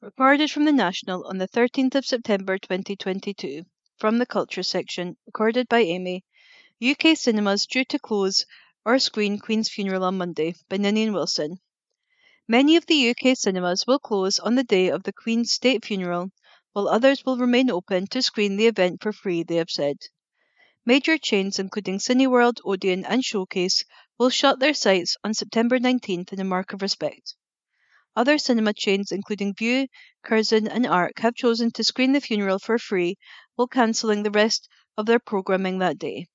S5: Recorded from the National on the 13th of September 2022. From the Culture section, recorded by Amy. UK cinemas due to close or screen Queen's Funeral on Monday by Ninian Wilson. Many of the UK cinemas will close on the day of the Queen's state funeral, while others will remain open to screen the event for free, they have said. Major chains including Cineworld, Odeon, and Showcase will shut their sites on September 19th in a mark of respect. Other cinema chains including Vue, Curzon, and Arc have chosen to screen the funeral for free while cancelling the rest of their programming that day.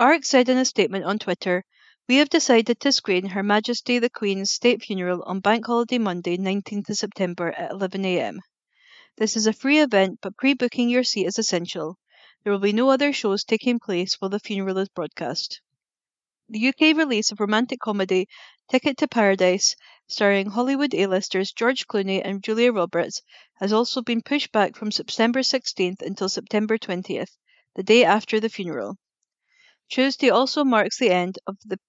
S5: Arc said in a statement on Twitter, We have decided to screen Her Majesty the Queen's state funeral on Bank Holiday Monday, 19th September at 11am. This is a free event, but pre booking your seat is essential. There will be no other shows taking place while the funeral is broadcast. The UK release of romantic comedy Ticket to Paradise, starring Hollywood A-listers George Clooney and Julia Roberts, has also been pushed back from September 16th until September 20th, the day after the funeral. Tuesday also marks the end of the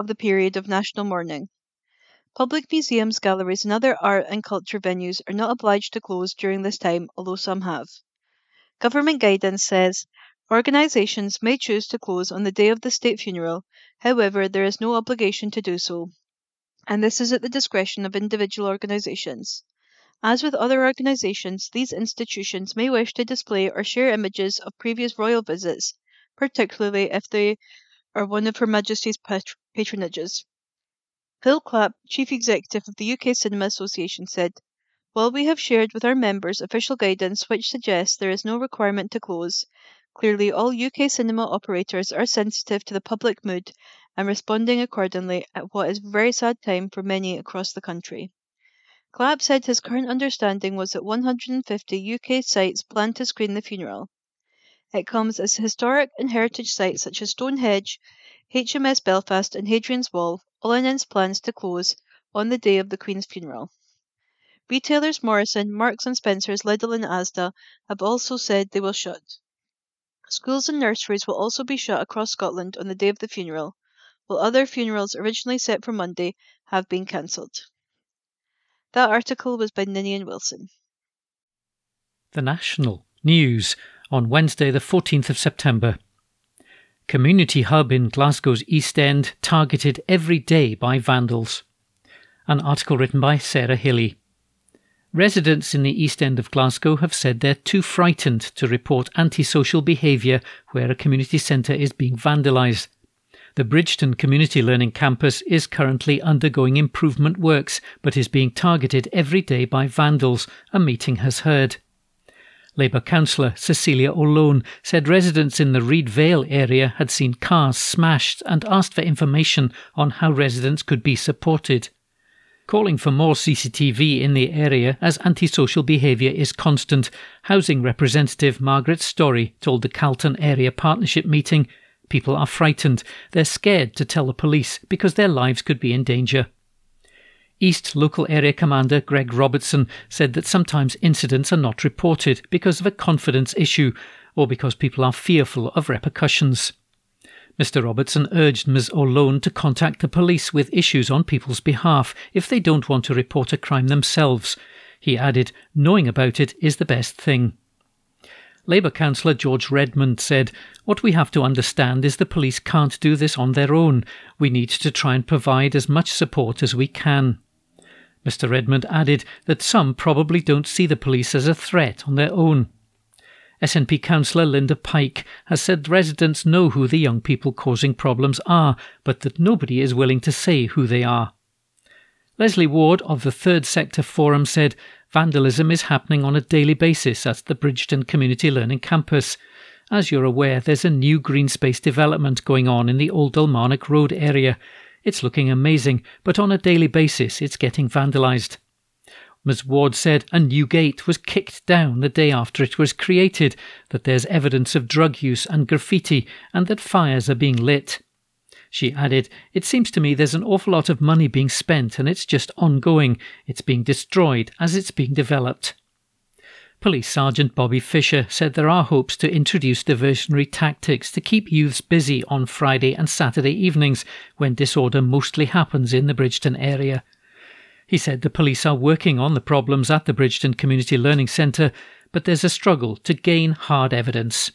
S5: of the period of national mourning. Public museums, galleries, and other art and culture venues are not obliged to close during this time, although some have. Government guidance says organisations may choose to close on the day of the state funeral, however, there is no obligation to do so, and this is at the discretion of individual organisations. As with other organisations, these institutions may wish to display or share images of previous royal visits, particularly if they are one of Her Majesty's patronages. Phil Clapp, Chief Executive of the UK Cinema Association, said while we have shared with our members official guidance which suggests there is no requirement to close, clearly all UK cinema operators are sensitive to the public mood and responding accordingly at what is a very sad time for many across the country. Clapp said his current understanding was that 150 UK sites plan to screen the funeral. It comes as historic and heritage sites such as Stonehenge, HMS Belfast, and Hadrian's Wall all announce plans to close on the day of the Queen's funeral. Retailers Morrison, Marks and Spencer's, Lidl and Asda have also said they will shut. Schools and nurseries will also be shut across Scotland on the day of the funeral, while other funerals originally set for Monday have been cancelled. That article was by Ninian Wilson.
S6: The National News on Wednesday, the 14th of September. Community hub in Glasgow's East End targeted every day by vandals. An article written by Sarah Hilly. Residents in the East End of Glasgow have said they're too frightened to report antisocial behaviour where a community centre is being vandalised. The Bridgeton Community Learning Campus is currently undergoing improvement works but is being targeted every day by vandals, a meeting has heard. Labour councillor Cecilia O'Lone said residents in the Reid Vale area had seen cars smashed and asked for information on how residents could be supported. Calling for more CCTV in the area as antisocial behaviour is constant, Housing Representative Margaret Story told the Calton Area Partnership meeting People are frightened. They're scared to tell the police because their lives could be in danger. East Local Area Commander Greg Robertson said that sometimes incidents are not reported because of a confidence issue or because people are fearful of repercussions. Mr. Robertson urged Ms. O'Lone to contact the police with issues on people's behalf if they don't want to report a crime themselves. He added, knowing about it is the best thing. Labour councillor George Redmond said, What we have to understand is the police can't do this on their own. We need to try and provide as much support as we can. Mr. Redmond added that some probably don't see the police as a threat on their own. SNP councillor Linda Pike has said residents know who the young people causing problems are, but that nobody is willing to say who they are. Leslie Ward of the Third Sector Forum said vandalism is happening on a daily basis at the Bridgeton Community Learning Campus. As you're aware, there's a new green space development going on in the Old Dalmarnock Road area. It's looking amazing, but on a daily basis it's getting vandalised. Ms. Ward said a new gate was kicked down the day after it was created, that there's evidence of drug use and graffiti, and that fires are being lit. She added, It seems to me there's an awful lot of money being spent and it's just ongoing. It's being destroyed as it's being developed. Police Sergeant Bobby Fisher said there are hopes to introduce diversionary tactics to keep youths busy on Friday and Saturday evenings when disorder mostly happens in the Bridgeton area. He said the police are working on the problems at the Bridgeton Community Learning Centre, but there's a struggle to gain hard evidence.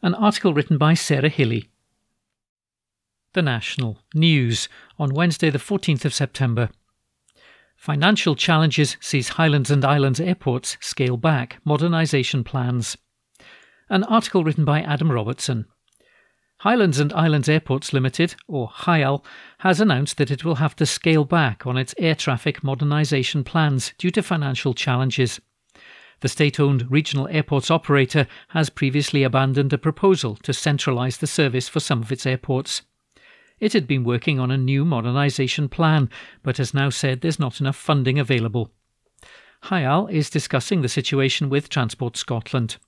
S6: An article written by Sarah Hilly the National News on Wednesday, the 14th of September. Financial challenges sees Highlands and Islands airports scale back modernisation plans. An article written by Adam Robertson. Highlands and Islands Airports Limited, or HIAL, has announced that it will have to scale back on its air traffic modernisation plans due to financial challenges. The state owned regional airports operator has previously abandoned a proposal to centralise the service for some of its airports. It had been working on a new modernisation plan, but has now said there's not enough funding available. HIAL is discussing the situation with Transport Scotland.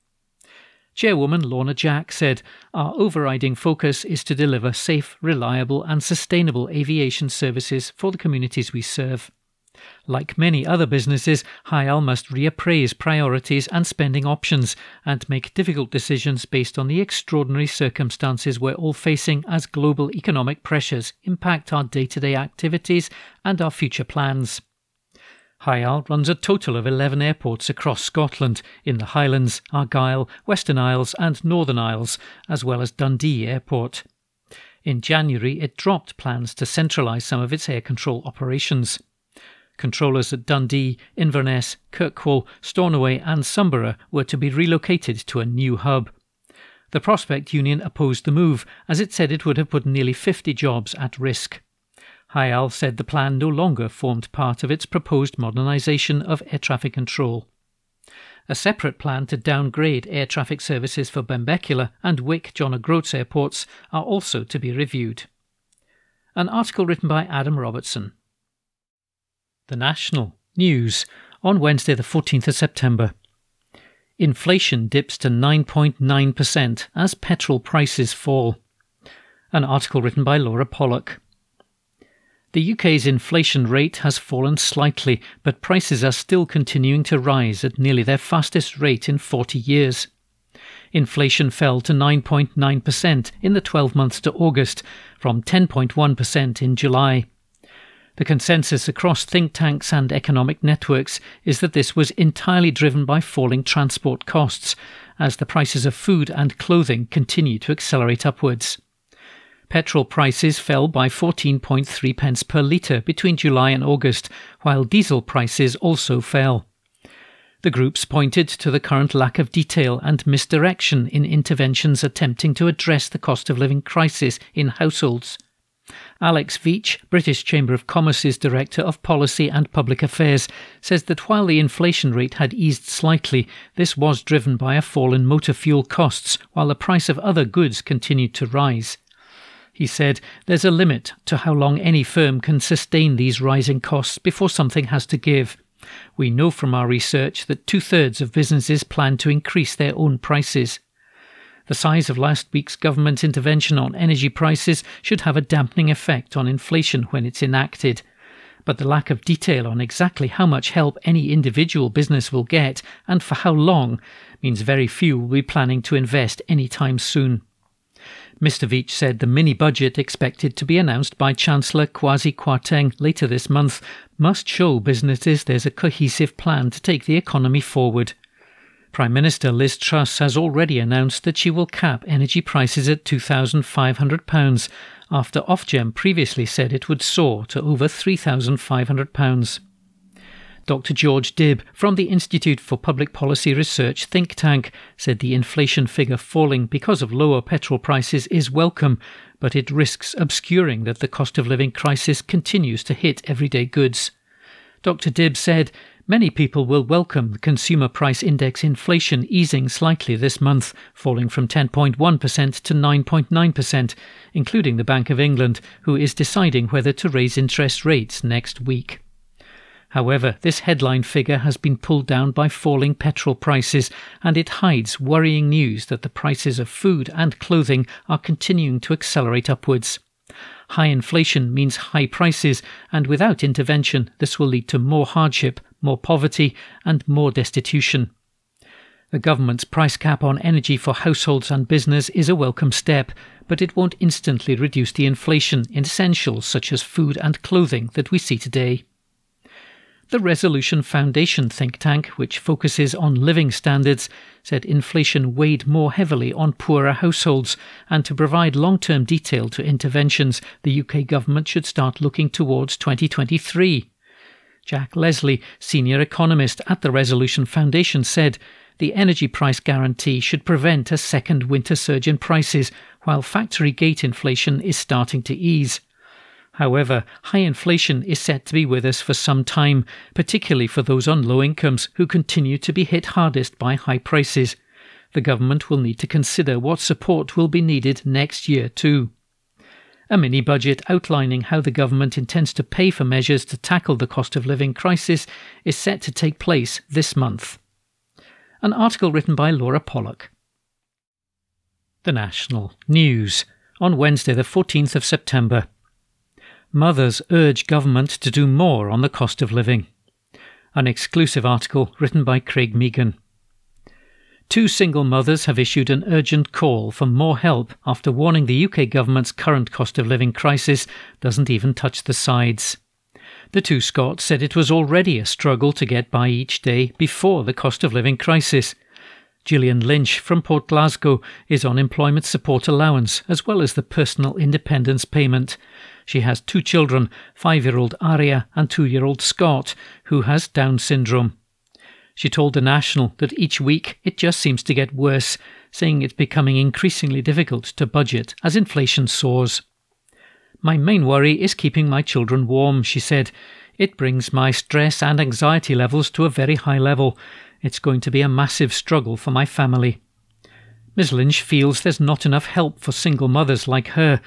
S6: Chairwoman Lorna Jack said, Our overriding focus is to deliver safe, reliable, and sustainable aviation services for the communities we serve. Like many other businesses, HIAL must reappraise priorities and spending options and make difficult decisions based on the extraordinary circumstances we're all facing as global economic pressures impact our day to day activities and our future plans. HIAL runs a total of 11 airports across Scotland in the Highlands, Argyll, Western Isles, and Northern Isles, as well as Dundee Airport. In January, it dropped plans to centralise some of its air control operations. Controllers at Dundee, Inverness, Kirkwall, Stornoway, and Sumburgh were to be relocated to a new hub. The Prospect Union opposed the move, as it said it would have put nearly 50 jobs at risk. HIAL said the plan no longer formed part of its proposed modernisation of air traffic control. A separate plan to downgrade air traffic services for Benbecula and Wick John O'Groats airports are also to be reviewed. An article written by Adam Robertson. The National News on Wednesday, the 14th of September. Inflation dips to 9.9% as petrol prices fall. An article written by Laura Pollock. The UK's inflation rate has fallen slightly, but prices are still continuing to rise at nearly their fastest rate in 40 years. Inflation fell to 9.9% in the 12 months to August, from 10.1% in July. The consensus across think tanks and economic networks is that this was entirely driven by falling transport costs, as the prices of food and clothing continue to accelerate upwards. Petrol prices fell by 14.3 pence per litre between July and August, while diesel prices also fell. The groups pointed to the current lack of detail and misdirection in interventions attempting to address the cost of living crisis in households. Alex Veitch, British Chamber of Commerce's Director of Policy and Public Affairs, says that while the inflation rate had eased slightly, this was driven by a fall in motor fuel costs, while the price of other goods continued to rise. He said, There's a limit to how long any firm can sustain these rising costs before something has to give. We know from our research that two thirds of businesses plan to increase their own prices. The size of last week's government intervention on energy prices should have a dampening effect on inflation when it's enacted. But the lack of detail on exactly how much help any individual business will get and for how long means very few will be planning to invest any time soon. Mr. Veitch said the mini budget expected to be announced by Chancellor Kwasi Kwarteng later this month must show businesses there's a cohesive plan to take the economy forward. Prime Minister Liz Truss has already announced that she will cap energy prices at £2,500 after Ofgem previously said it would soar to over £3,500. Dr. George Dibb from the Institute for Public Policy Research think tank said the inflation figure falling because of lower petrol prices is welcome, but it risks obscuring that the cost of living crisis continues to hit everyday goods. Dr. Dibb said, Many people will welcome the consumer price index inflation easing slightly this month, falling from 10.1% to 9.9%, including the Bank of England, who is deciding whether to raise interest rates next week. However, this headline figure has been pulled down by falling petrol prices, and it hides worrying news that the prices of food and clothing are continuing to accelerate upwards. High inflation means high prices, and without intervention, this will lead to more hardship, more poverty, and more destitution. The government's price cap on energy for households and business is a welcome step, but it won't instantly reduce the inflation in essentials such as food and clothing that we see today. The Resolution Foundation think tank, which focuses on living standards, said inflation weighed more heavily on poorer households, and to provide long term detail to interventions, the UK government should start looking towards 2023. Jack Leslie, senior economist at the Resolution Foundation, said the energy price guarantee should prevent a second winter surge in prices, while factory gate inflation is starting to ease. However, high inflation is set to be with us for some time, particularly for those on low incomes who continue to be hit hardest by high prices. The government will need to consider what support will be needed next year, too. A mini budget outlining how the government intends to pay for measures to tackle the cost of living crisis is set to take place this month. An article written by Laura Pollock. The National News on Wednesday, the 14th of September. Mothers urge government to do more on the cost of living. An exclusive article written by Craig Meighan. Two single mothers have issued an urgent call for more help after warning the UK government's current cost of living crisis doesn't even touch the sides. The two Scots said it was already a struggle to get by each day before the cost of living crisis. Gillian Lynch from Port Glasgow is on employment support allowance as well as the personal independence payment. She has two children, five year old Aria and two year old Scott, who has Down syndrome. She told The National that each week it just seems to get worse, saying it's becoming increasingly difficult to budget as inflation soars. My main worry is keeping my children warm, she said. It brings my stress and anxiety levels to a very high level. It's going to be a massive struggle for my family. Ms. Lynch feels there's not enough help for single mothers like her,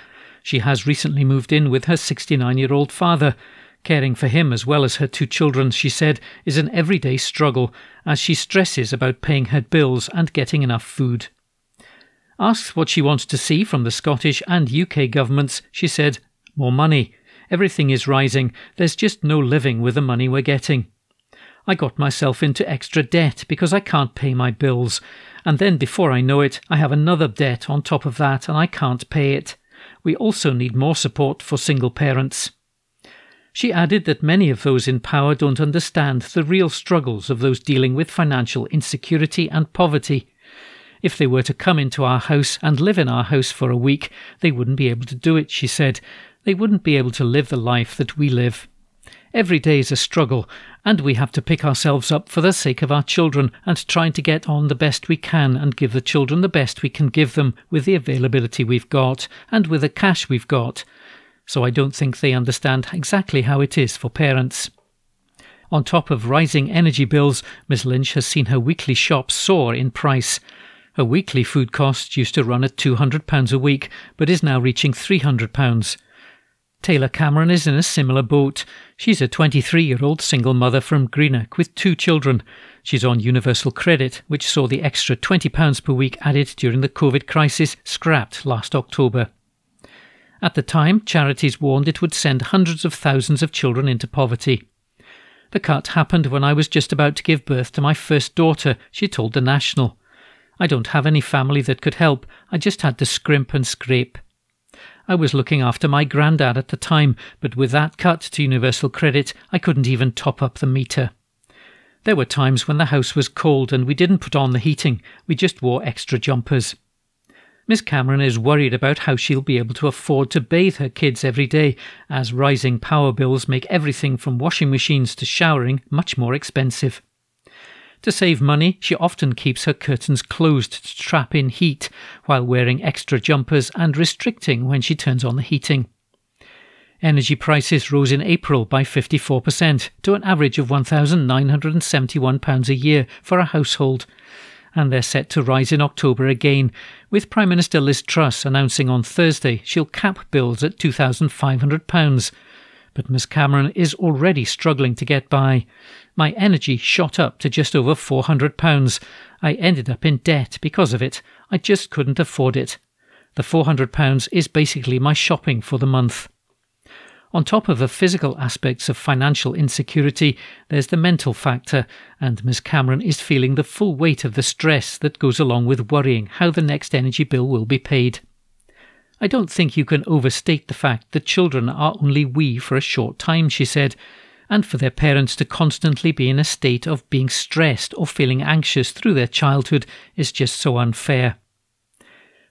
S6: she has recently moved in with her 69 year old father. Caring for him as well as her two children, she said, is an everyday struggle as she stresses about paying her bills and getting enough food. Asked what she wants to see from the Scottish and UK governments, she said, More money. Everything is rising. There's just no living with the money we're getting. I got myself into extra debt because I can't pay my bills. And then before I know it, I have another debt on top of that and I can't pay it we also need more support for single parents. She added that many of those in power don't understand the real struggles of those dealing with financial insecurity and poverty. If they were to come into our house and live in our house for a week, they wouldn't be able to do it, she said. They wouldn't be able to live the life that we live. Every day is a struggle, and we have to pick ourselves up for the sake of our children and trying to get on the best we can and give the children the best we can give them with the availability we've got and with the cash we've got. So I don't think they understand exactly how it is for parents. On top of rising energy bills, Miss Lynch has seen her weekly shop soar in price. Her weekly food cost used to run at £200 a week, but is now reaching £300. Taylor Cameron is in a similar boat. She's a 23 year old single mother from Greenock with two children. She's on universal credit, which saw the extra £20 per week added during the COVID crisis scrapped last October. At the time, charities warned it would send hundreds of thousands of children into poverty. The cut happened when I was just about to give birth to my first daughter, she told The National. I don't have any family that could help. I just had to scrimp and scrape. I was looking after my granddad at the time, but with that cut to universal credit, I couldn't even top up the meter. There were times when the house was cold and we didn't put on the heating, we just wore extra jumpers. Miss Cameron is worried about how she'll be able to afford to bathe her kids every day, as rising power bills make everything from washing machines to showering much more expensive. To save money, she often keeps her curtains closed to trap in heat while wearing extra jumpers and restricting when she turns on the heating. Energy prices rose in April by 54% to an average of £1,971 a year for a household, and they're set to rise in October again, with Prime Minister Liz Truss announcing on Thursday she'll cap bills at £2,500 but Miss Cameron is already struggling to get by. My energy shot up to just over £400. I ended up in debt because of it. I just couldn't afford it. The £400 is basically my shopping for the month. On top of the physical aspects of financial insecurity, there's the mental factor, and Miss Cameron is feeling the full weight of the stress that goes along with worrying how the next energy bill will be paid. I don't think you can overstate the fact that children are only wee for a short time, she said, and for their parents to constantly be in a state of being stressed or feeling anxious through their childhood is just so unfair.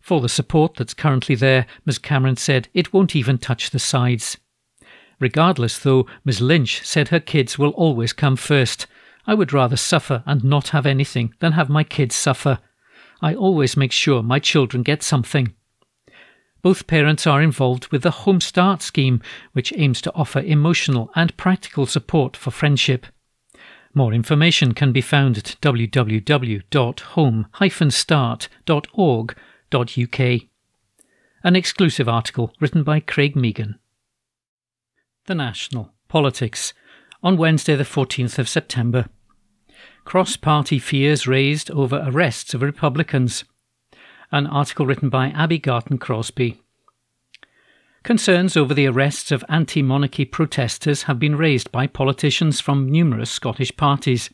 S6: For the support that's currently there, Ms. Cameron said it won't even touch the sides. Regardless, though, Ms. Lynch said her kids will always come first. I would rather suffer and not have anything than have my kids suffer. I always make sure my children get something. Both parents are involved with the Home Start scheme, which aims to offer emotional and practical support for friendship. More information can be found at www.home-start.org.uk. An exclusive article written by Craig Meighan. The National Politics on Wednesday, the 14th of September. Cross party fears raised over arrests of Republicans an article written by Abbi Garton-Crosbie. Concerns over the arrests of anti monarchy protesters have been raised by politicians from numerous Scottish parties.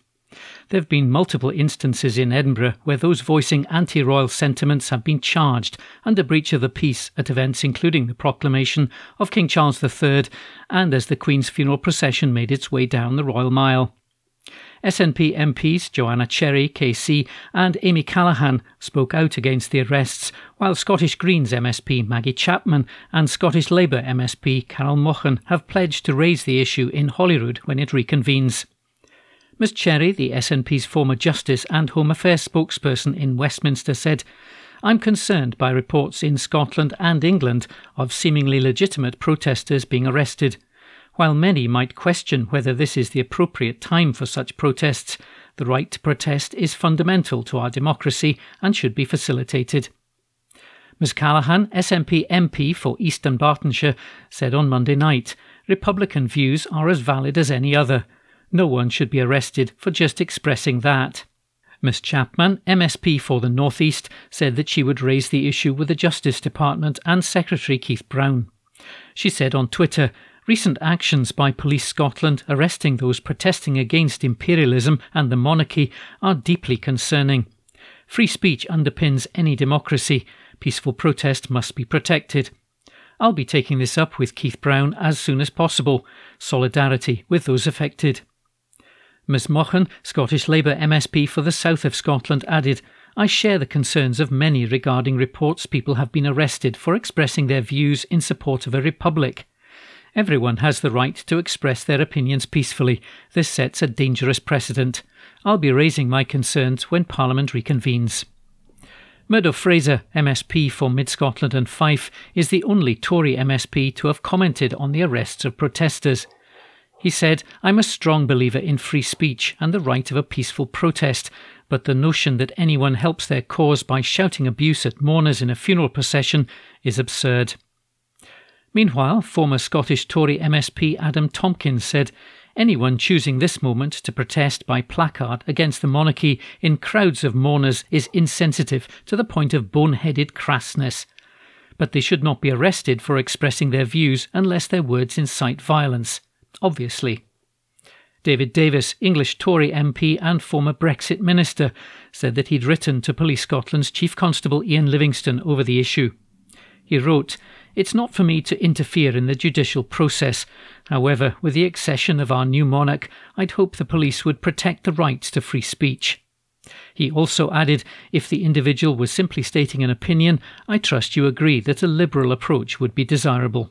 S6: There have been multiple instances in Edinburgh where those voicing anti royal sentiments have been charged under breach of the peace at events including the proclamation of King Charles III and as the Queen's funeral procession made its way down the Royal Mile. SNP MPs Joanna Cherry, KC, and Amy Callaghan spoke out against the arrests, while Scottish Greens MSP Maggie Chapman and Scottish Labour MSP Carol Mochan have pledged to raise the issue in Holyrood when it reconvenes. Ms Cherry, the SNP's former Justice and Home Affairs spokesperson in Westminster, said, I'm concerned by reports in Scotland and England of seemingly legitimate protesters being arrested. While many might question whether this is the appropriate time for such protests, the right to protest is fundamental to our democracy and should be facilitated. Ms Callaghan, SNP MP for Eastern Dunbartonshire, said on Monday night Republican views are as valid as any other. No one should be arrested for just expressing that. Ms Chapman, MSP for the North East, said that she would raise the issue with the Justice Department and Secretary Keith Brown. She said on Twitter, Recent actions by Police Scotland arresting those protesting against imperialism and the monarchy are deeply concerning. Free speech underpins any democracy. Peaceful protest must be protected. I'll be taking this up with Keith Brown as soon as possible. Solidarity with those affected. Ms Mochan, Scottish Labour MSP for the south of Scotland, added, I share the concerns of many regarding reports people have been arrested for expressing their views in support of a republic. Everyone has the right to express their opinions peacefully. This sets a dangerous precedent. I'll be raising my concerns when Parliament reconvenes. Murdo Fraser, MSP for Mid Scotland and Fife, is the only Tory MSP to have commented on the arrests of protesters. He said, I'm a strong believer in free speech and the right of a peaceful protest, but the notion that anyone helps their cause by shouting abuse at mourners in a funeral procession is absurd. Meanwhile, former Scottish Tory MSP Adam Tomkins said, Anyone choosing this moment to protest by placard against the monarchy in crowds of mourners is insensitive to the point of boneheaded crassness. But they should not be arrested for expressing their views unless their words incite violence. Obviously. David Davis, English Tory MP and former Brexit minister, said that he'd written to Police Scotland's Chief Constable Ian Livingstone over the issue. He wrote, It's not for me to interfere in the judicial process. However, with the accession of our new monarch, I'd hope the police would protect the rights to free speech. He also added, If the individual was simply stating an opinion, I trust you agree that a liberal approach would be desirable.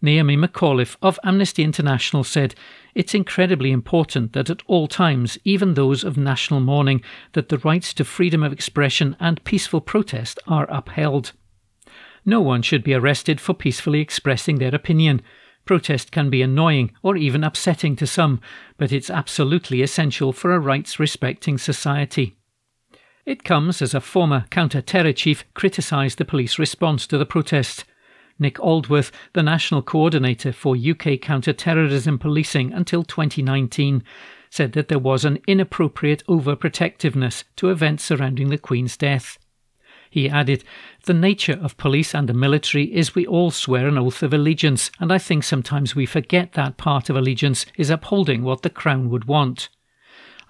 S6: Naomi McAuliffe of Amnesty International said, It's incredibly important that at all times, even those of national mourning, that the rights to freedom of expression and peaceful protest are upheld. No one should be arrested for peacefully expressing their opinion. Protest can be annoying or even upsetting to some, but it's absolutely essential for a rights respecting society. It comes as a former counter terror chief criticised the police response to the protest. Nick Aldworth, the national coordinator for UK counter terrorism policing until 2019, said that there was an inappropriate overprotectiveness to events surrounding the Queen's death. He added, The nature of police and the military is we all swear an oath of allegiance, and I think sometimes we forget that part of allegiance is upholding what the Crown would want.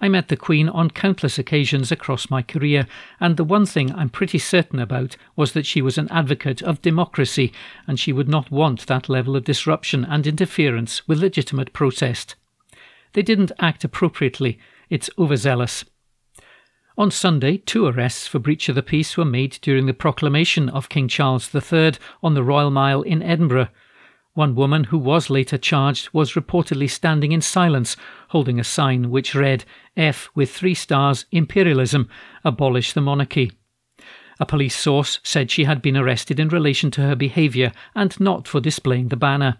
S6: I met the Queen on countless occasions across my career, and the one thing I'm pretty certain about was that she was an advocate of democracy, and she would not want that level of disruption and interference with legitimate protest. They didn't act appropriately. It's overzealous. On Sunday, two arrests for breach of the peace were made during the proclamation of King Charles III on the Royal Mile in Edinburgh. One woman who was later charged was reportedly standing in silence, holding a sign which read F with three stars, Imperialism, abolish the monarchy. A police source said she had been arrested in relation to her behaviour and not for displaying the banner.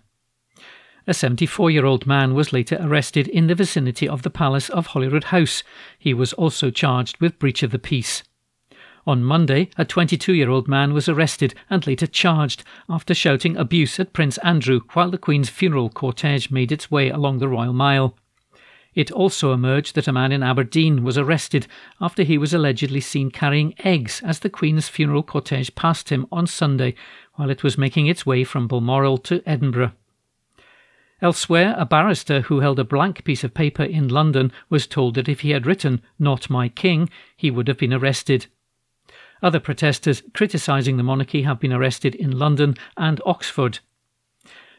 S6: A 74 year old man was later arrested in the vicinity of the Palace of Holyrood House. He was also charged with breach of the peace. On Monday, a 22 year old man was arrested and later charged after shouting abuse at Prince Andrew while the Queen's funeral cortege made its way along the Royal Mile. It also emerged that a man in Aberdeen was arrested after he was allegedly seen carrying eggs as the Queen's funeral cortege passed him on Sunday while it was making its way from Balmoral to Edinburgh. Elsewhere, a barrister who held a blank piece of paper in London was told that if he had written, Not my king, he would have been arrested. Other protesters criticising the monarchy have been arrested in London and Oxford.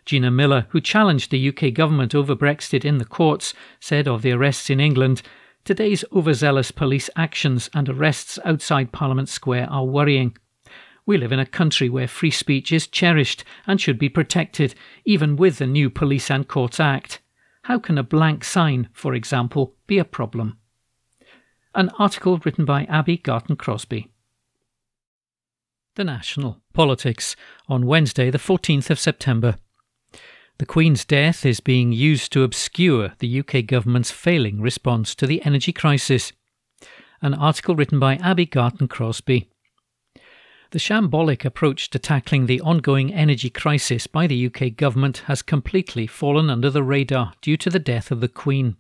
S6: Gina Miller, who challenged the UK government over Brexit in the courts, said of the arrests in England, Today's overzealous police actions and arrests outside Parliament Square are worrying. We live in a country where free speech is cherished and should be protected, even with the new Police and Courts Act. How can a blank sign, for example, be a problem? An article written by Abbi Garton-Crosbie. The National Politics on Wednesday, the 14th of September. The Queen's death is being used to obscure the UK government's failing response to the energy crisis. An article written by Abbi Garton-Crosbie. The shambolic approach to tackling the ongoing energy crisis by the UK government has completely fallen under the radar due to the death of the Queen.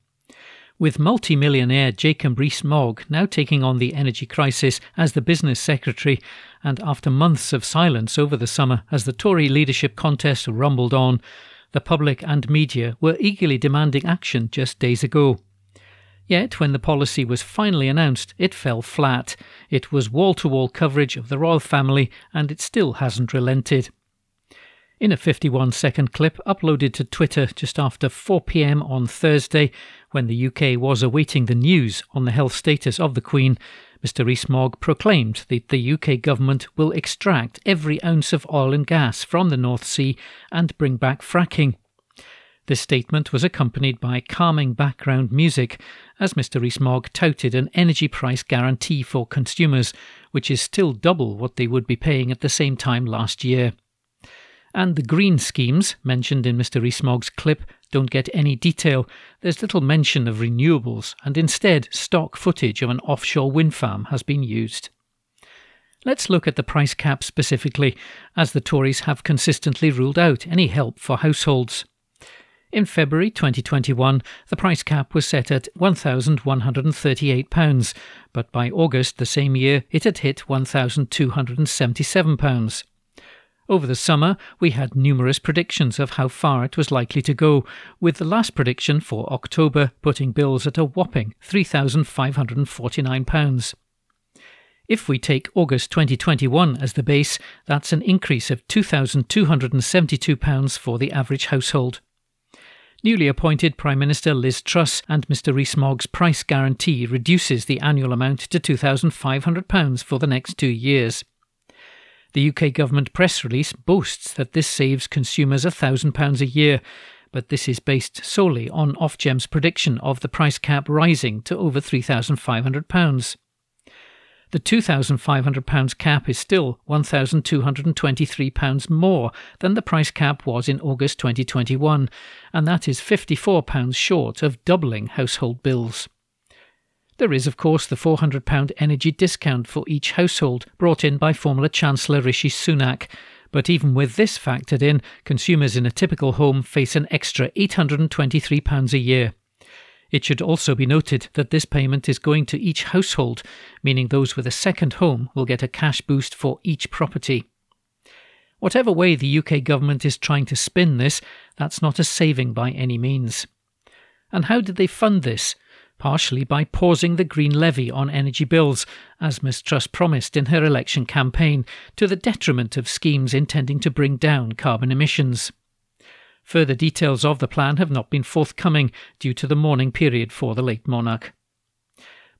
S6: With multi-millionaire Jacob Rees-Mogg now taking on the energy crisis as the business secretary, and after months of silence over the summer as the Tory leadership contest rumbled on, the public and media were eagerly demanding action just days ago. Yet, when the policy was finally announced, it fell flat. It was wall to wall coverage of the royal family, and it still hasn't relented. In a 51 second clip uploaded to Twitter just after 4 pm on Thursday, when the UK was awaiting the news on the health status of the Queen, Mr Rees-Mogg proclaimed that the UK government will extract every ounce of oil and gas from the North Sea and bring back fracking. This statement was accompanied by calming background music as Mr. Rees-Mogg touted an energy price guarantee for consumers, which is still double what they would be paying at the same time last year. And the green schemes mentioned in Mr. Rees-Mogg's clip don't get any detail. There's little mention of renewables, and instead, stock footage of an offshore wind farm has been used. Let's look at the price cap specifically, as the Tories have consistently ruled out any help for households. In February 2021, the price cap was set at £1,138, but by August the same year it had hit £1,277. Over the summer, we had numerous predictions of how far it was likely to go, with the last prediction for October putting bills at a whopping £3,549. If we take August 2021 as the base, that's an increase of £2,272 for the average household. Newly appointed Prime Minister Liz Truss and Mr Rees-Mogg's price guarantee reduces the annual amount to £2,500 for the next two years. The UK government press release boasts that this saves consumers £1,000 a year, but this is based solely on Ofgem's prediction of the price cap rising to over £3,500. The £2,500 cap is still £1,223 more than the price cap was in August 2021, and that is £54 short of doubling household bills. There is, of course, the £400 energy discount for each household brought in by former Chancellor Rishi Sunak. But even with this factored in, consumers in a typical home face an extra £823 a year. It should also be noted that this payment is going to each household, meaning those with a second home will get a cash boost for each property. Whatever way the UK government is trying to spin this, that's not a saving by any means. And how did they fund this? Partially by pausing the Green Levy on energy bills, as Ms Truss promised in her election campaign, to the detriment of schemes intending to bring down carbon emissions. Further details of the plan have not been forthcoming due to the mourning period for the late monarch.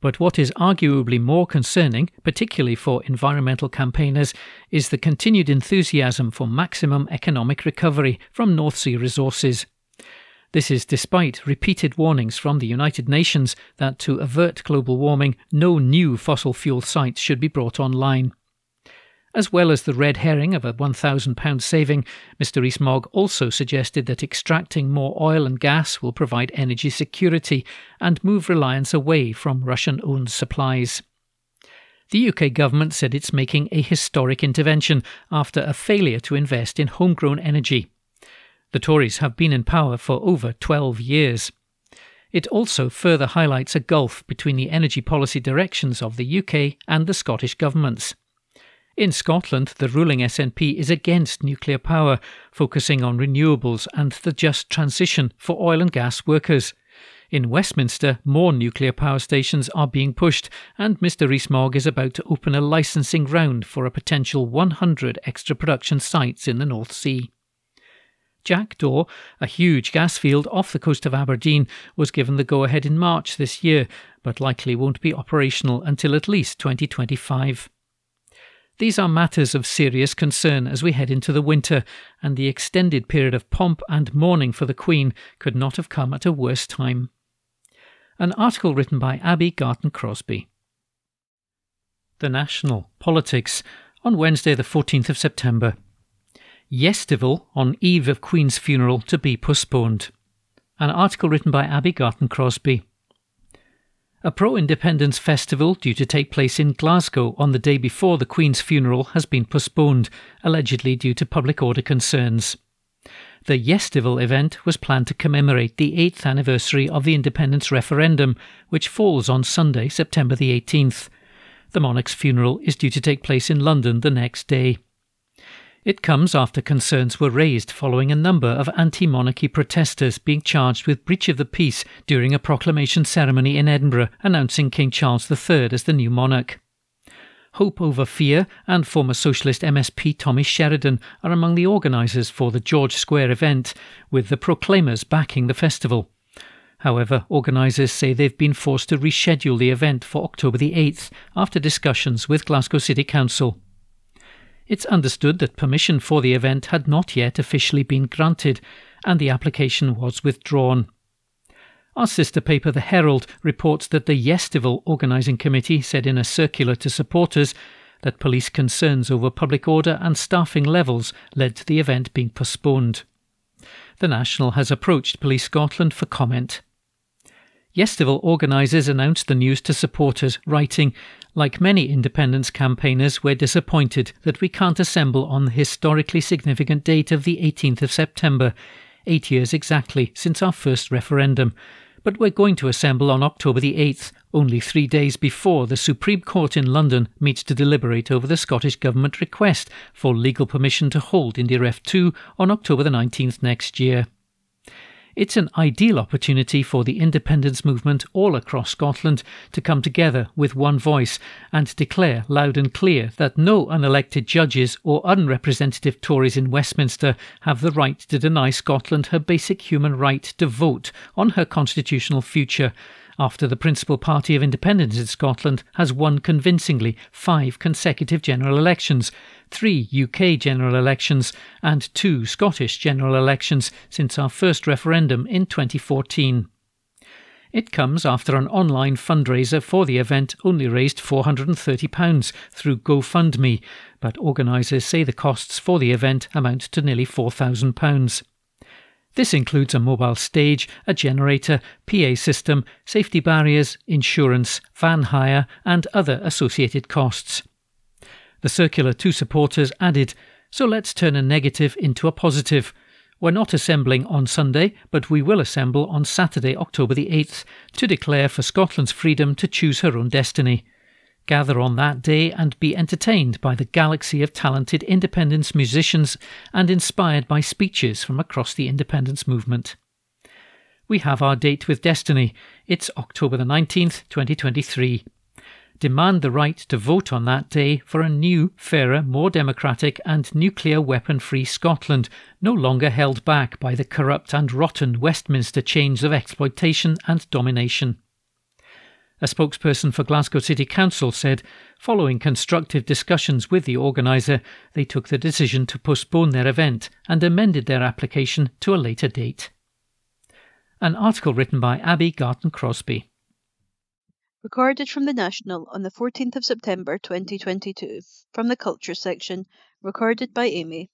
S6: But what is arguably more concerning, particularly for environmental campaigners, is the continued enthusiasm for maximum economic recovery from North Sea resources. This is despite repeated warnings from the United Nations that to avert global warming, no new fossil fuel sites should be brought online. As well as the red herring of a £1,000 saving, Mr Rees-Mogg also suggested that extracting more oil and gas will provide energy security and move reliance away from Russian owned supplies. The UK government said it's making a historic intervention after a failure to invest in homegrown energy. The Tories have been in power for over 12 years. It also further highlights a gulf between the energy policy directions of the UK and the Scottish governments. In Scotland, the ruling SNP is against nuclear power, focusing on renewables and the just transition for oil and gas workers. In Westminster, more nuclear power stations are being pushed, and Mr. Rees-Mogg is about to open a licensing round for a potential 100 extra production sites in the North Sea. Jackdaw, a huge gas field off the coast of Aberdeen, was given the go ahead in March this year, but likely won't be operational until at least 2025. These are matters of serious concern as we head into the winter, and the extended period of pomp and mourning for the Queen could not have come at a worse time. An article written by Abbi Garton-Crosbie. The National Politics on Wednesday, the 14th of September. Yestival on eve of Queen's funeral to be postponed. An article written by Abbi Garton-Crosbie. A pro independence festival due to take place in Glasgow on the day before the Queen's funeral has been postponed, allegedly due to public order concerns. The Yestival event was planned to commemorate the 8th anniversary of the independence referendum, which falls on Sunday, September the 18th. The monarch's funeral is due to take place in London the next day. It comes after concerns were raised following a number of anti monarchy protesters being charged with breach of the peace during a proclamation ceremony in Edinburgh announcing King Charles III as the new monarch. Hope Over Fear and former Socialist MSP Tommy Sheridan are among the organisers for the George Square event, with the Proclaimers backing the festival. However, organisers say they've been forced to reschedule the event for October the 8th after discussions with Glasgow City Council. It's understood that permission for the event had not yet officially been granted, and the application was withdrawn. Our sister paper, The Herald, reports that the Yestival Organising Committee said in a circular to supporters that police concerns over public order and staffing levels led to the event being postponed. The National has approached Police Scotland for comment. Yestival organisers announced the news to supporters, writing, Like many independence campaigners, we're disappointed that we can't assemble on the historically significant date of the 18th of September, eight years exactly since our first referendum. But we're going to assemble on October the 8th, only three days before the Supreme Court in London meets to deliberate over the Scottish Government request for legal permission to hold indyref2 on October the 19th next year. It's an ideal opportunity for the independence movement all across Scotland to come together with one voice and declare loud and clear that no unelected judges or unrepresentative Tories in Westminster have the right to deny Scotland her basic human right to vote on her constitutional future after the principal party of independence in Scotland has won convincingly five consecutive general elections, three UK general elections, and two Scottish general elections since our first referendum in 2014. It comes after an online fundraiser for the event only raised £430 through GoFundMe, but organisers say the costs for the event amount to nearly £4,000. This includes a mobile stage, a generator, PA system, safety barriers, insurance, van hire, and other associated costs. The circular to supporters added, So let's turn a negative into a positive. We're not assembling on Sunday, but we will assemble on Saturday, October the 8th, to declare for Scotland's freedom to choose her own destiny gather on that day and be entertained by the galaxy of talented independence musicians and inspired by speeches from across the independence movement. We have our date with destiny. It's October the 19th, 2023. Demand the right to vote on that day for a new, fairer, more democratic, and nuclear weapon free Scotland, no longer held back by the corrupt and rotten Westminster chains of exploitation and domination. A spokesperson for Glasgow City Council said, following constructive discussions with the organiser, they took the decision to postpone their event and amended their application to a later date. An article written by Abbi Garton-Crosbie.
S5: Recorded from the National on the 14th of September 2022, from the Culture section, recorded by Amy.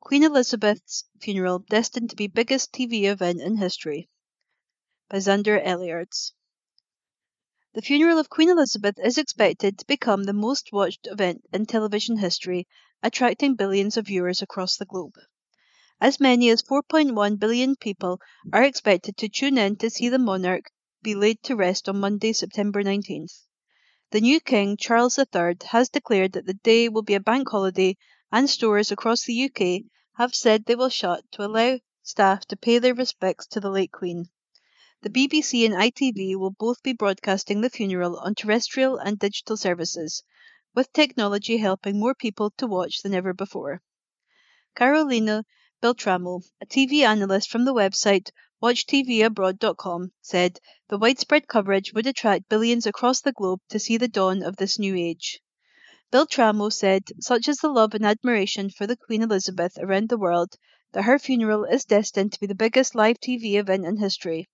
S5: Queen Elizabeth's funeral destined to be biggest TV event in history. By Xander Elliards. The funeral of Queen Elizabeth is expected to become the most watched event in television history, attracting billions of viewers across the globe. As many as 4.1 billion people are expected to tune in to see the monarch be laid to rest on Monday, September 19th. The new King, Charles III, has declared that the day will be a bank holiday, and stores across the UK have said they will shut to allow staff to pay their respects to the late Queen. The BBC and ITV will both be broadcasting the funeral on terrestrial and digital services, with technology helping more people to watch than ever before. Carolina Beltramo, a TV analyst from the website WatchTVAbroad.com, said the widespread coverage would attract billions across the globe to see the dawn of this new age. Beltramo said, such is the love and admiration for the Queen Elizabeth around the world, that her funeral is destined to be the biggest live TV event in history.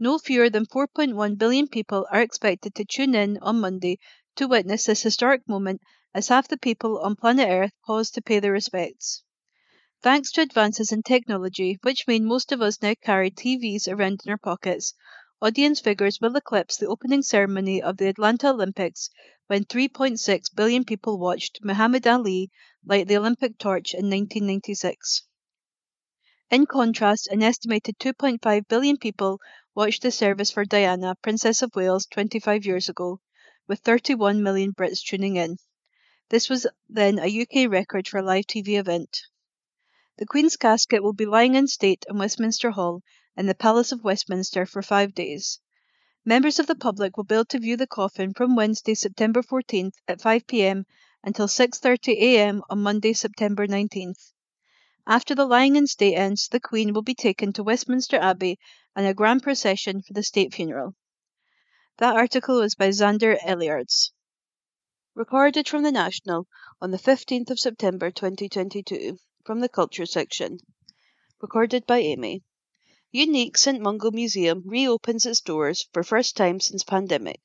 S5: No fewer than 4.1 billion people are expected to tune in on Monday to witness this historic moment as half the people on planet Earth pause to pay their respects. Thanks to advances in technology, which mean most of us now carry TVs around in our pockets, audience figures will eclipse the opening ceremony of the Atlanta Olympics when 3.6 billion people watched Muhammad Ali light the Olympic torch in 1996. In contrast, an estimated 2.5 billion people watched the service for Diana, Princess of Wales, 25 years ago, with 31 million Brits tuning in. This was then a UK record for a live TV event. The Queen's casket will be lying in state in Westminster Hall in the Palace of Westminster for five days. Members of the public will be able to view the coffin from Wednesday, September 14th at 5 pm until 6:30 am on Monday, September 19th. After the lying in state ends, the Queen will be taken to Westminster Abbey and a grand procession for the state funeral. That article was by Xander Elliards. Recorded from the National on the 15th of September 2022 from the Culture section. Recorded by Amy. Unique St Mungo Museum reopens its doors for first time since pandemic.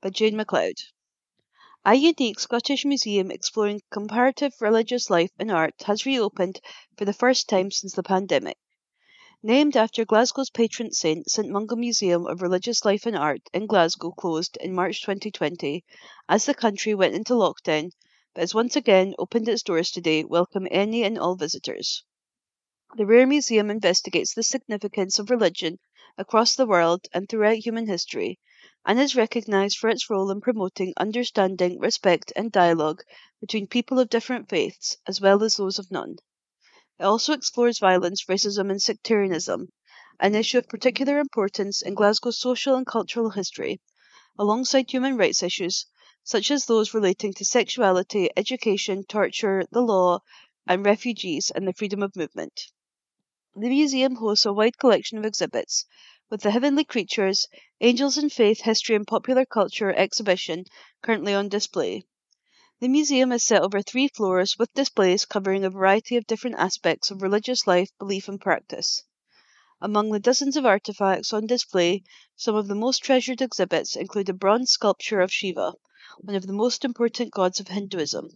S5: By Jane MacLeod. A unique Scottish museum exploring comparative religious life and art has reopened for the first time since the pandemic. Named after Glasgow's patron saint, St Mungo Museum of Religious Life and Art in Glasgow closed in March 2020 as the country went into lockdown, but has once again opened its doors today, welcome any and all visitors. The Rare Museum investigates the significance of religion across the world and throughout human history, and is recognised for its role in promoting understanding, respect, and dialogue between people of different faiths, as well as those of none. It also explores violence, racism, and sectarianism, an issue of particular importance in Glasgow's social and cultural history, alongside human rights issues such as those relating to sexuality, education, torture, the law, and refugees and the freedom of movement. The museum hosts a wide collection of exhibits, with the Heavenly Creatures, Angels in Faith, History and Popular Culture exhibition currently on display. The museum is set over three floors with displays covering a variety of different aspects of religious life, belief, and practice. Among the dozens of artifacts on display, some of the most treasured exhibits include a bronze sculpture of Shiva, one of the most important gods of Hinduism,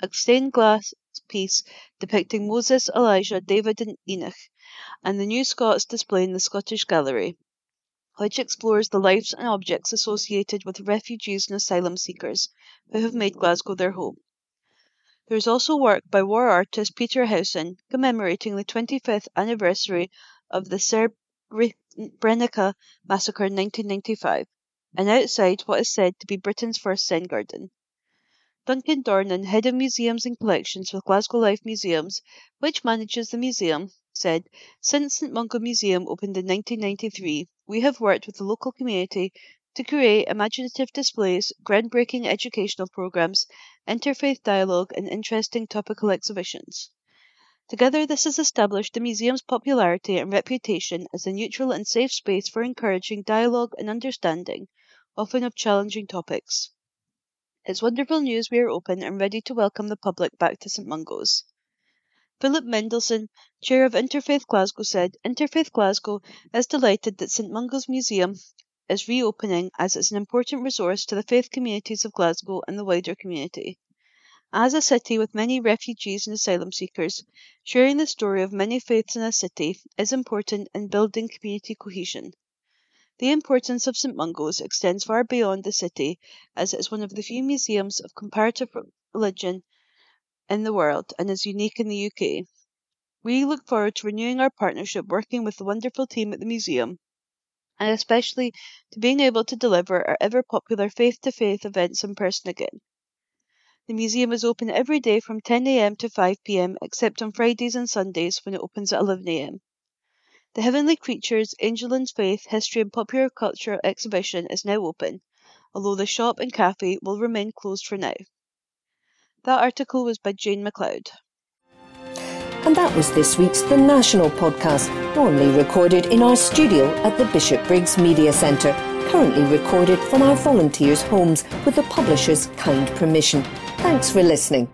S5: a stained glass piece depicting Moses, Elijah, David, and Enoch, and the New Scots display in the Scottish Gallery, which explores the lives and objects associated with refugees and asylum seekers who have made Glasgow their home. There is also work by war artist Peter Howson commemorating the 25th anniversary of the Srebrenica massacre in 1995, and outside what is said to be Britain's first Zen garden. Duncan Dornan, head of museums and collections with Glasgow Life Museums, which manages the museum, said, Since St Mungo Museum opened in 1993, we have worked with the local community to create imaginative displays, groundbreaking educational programs, interfaith dialogue, and interesting topical exhibitions. Together, this has established the museum's popularity and reputation as a neutral and safe space for encouraging dialogue and understanding, often of challenging topics. It's wonderful news we are open and ready to welcome the public back to St Mungo's. Philip Mendelson, chair of Interfaith Glasgow, said Interfaith Glasgow is delighted that St Mungo's Museum is reopening as it's an important resource to the faith communities of Glasgow and the wider community. As a city with many refugees and asylum seekers, sharing the story of many faiths in a city is important in building community cohesion. The importance of St Mungo's extends far beyond the city, as it is one of the few museums of comparative religion in the world and is unique in the UK. We look forward to renewing our partnership working with the wonderful team at the museum, and especially to being able to deliver our ever popular faith to faith events in person again. The museum is open every day from 10am to 5pm, except on Fridays and Sundays when it opens at 11am. The Heavenly Creatures, Angel and Faith, History and Popular Culture exhibition is now open, although the shop and cafe will remain closed for now. That article was by Jane MacLeod.
S1: And that was this week's The National podcast, normally recorded in our studio at the Bishopbriggs Media Centre, currently recorded from our volunteers' homes with the publisher's kind permission. Thanks for listening.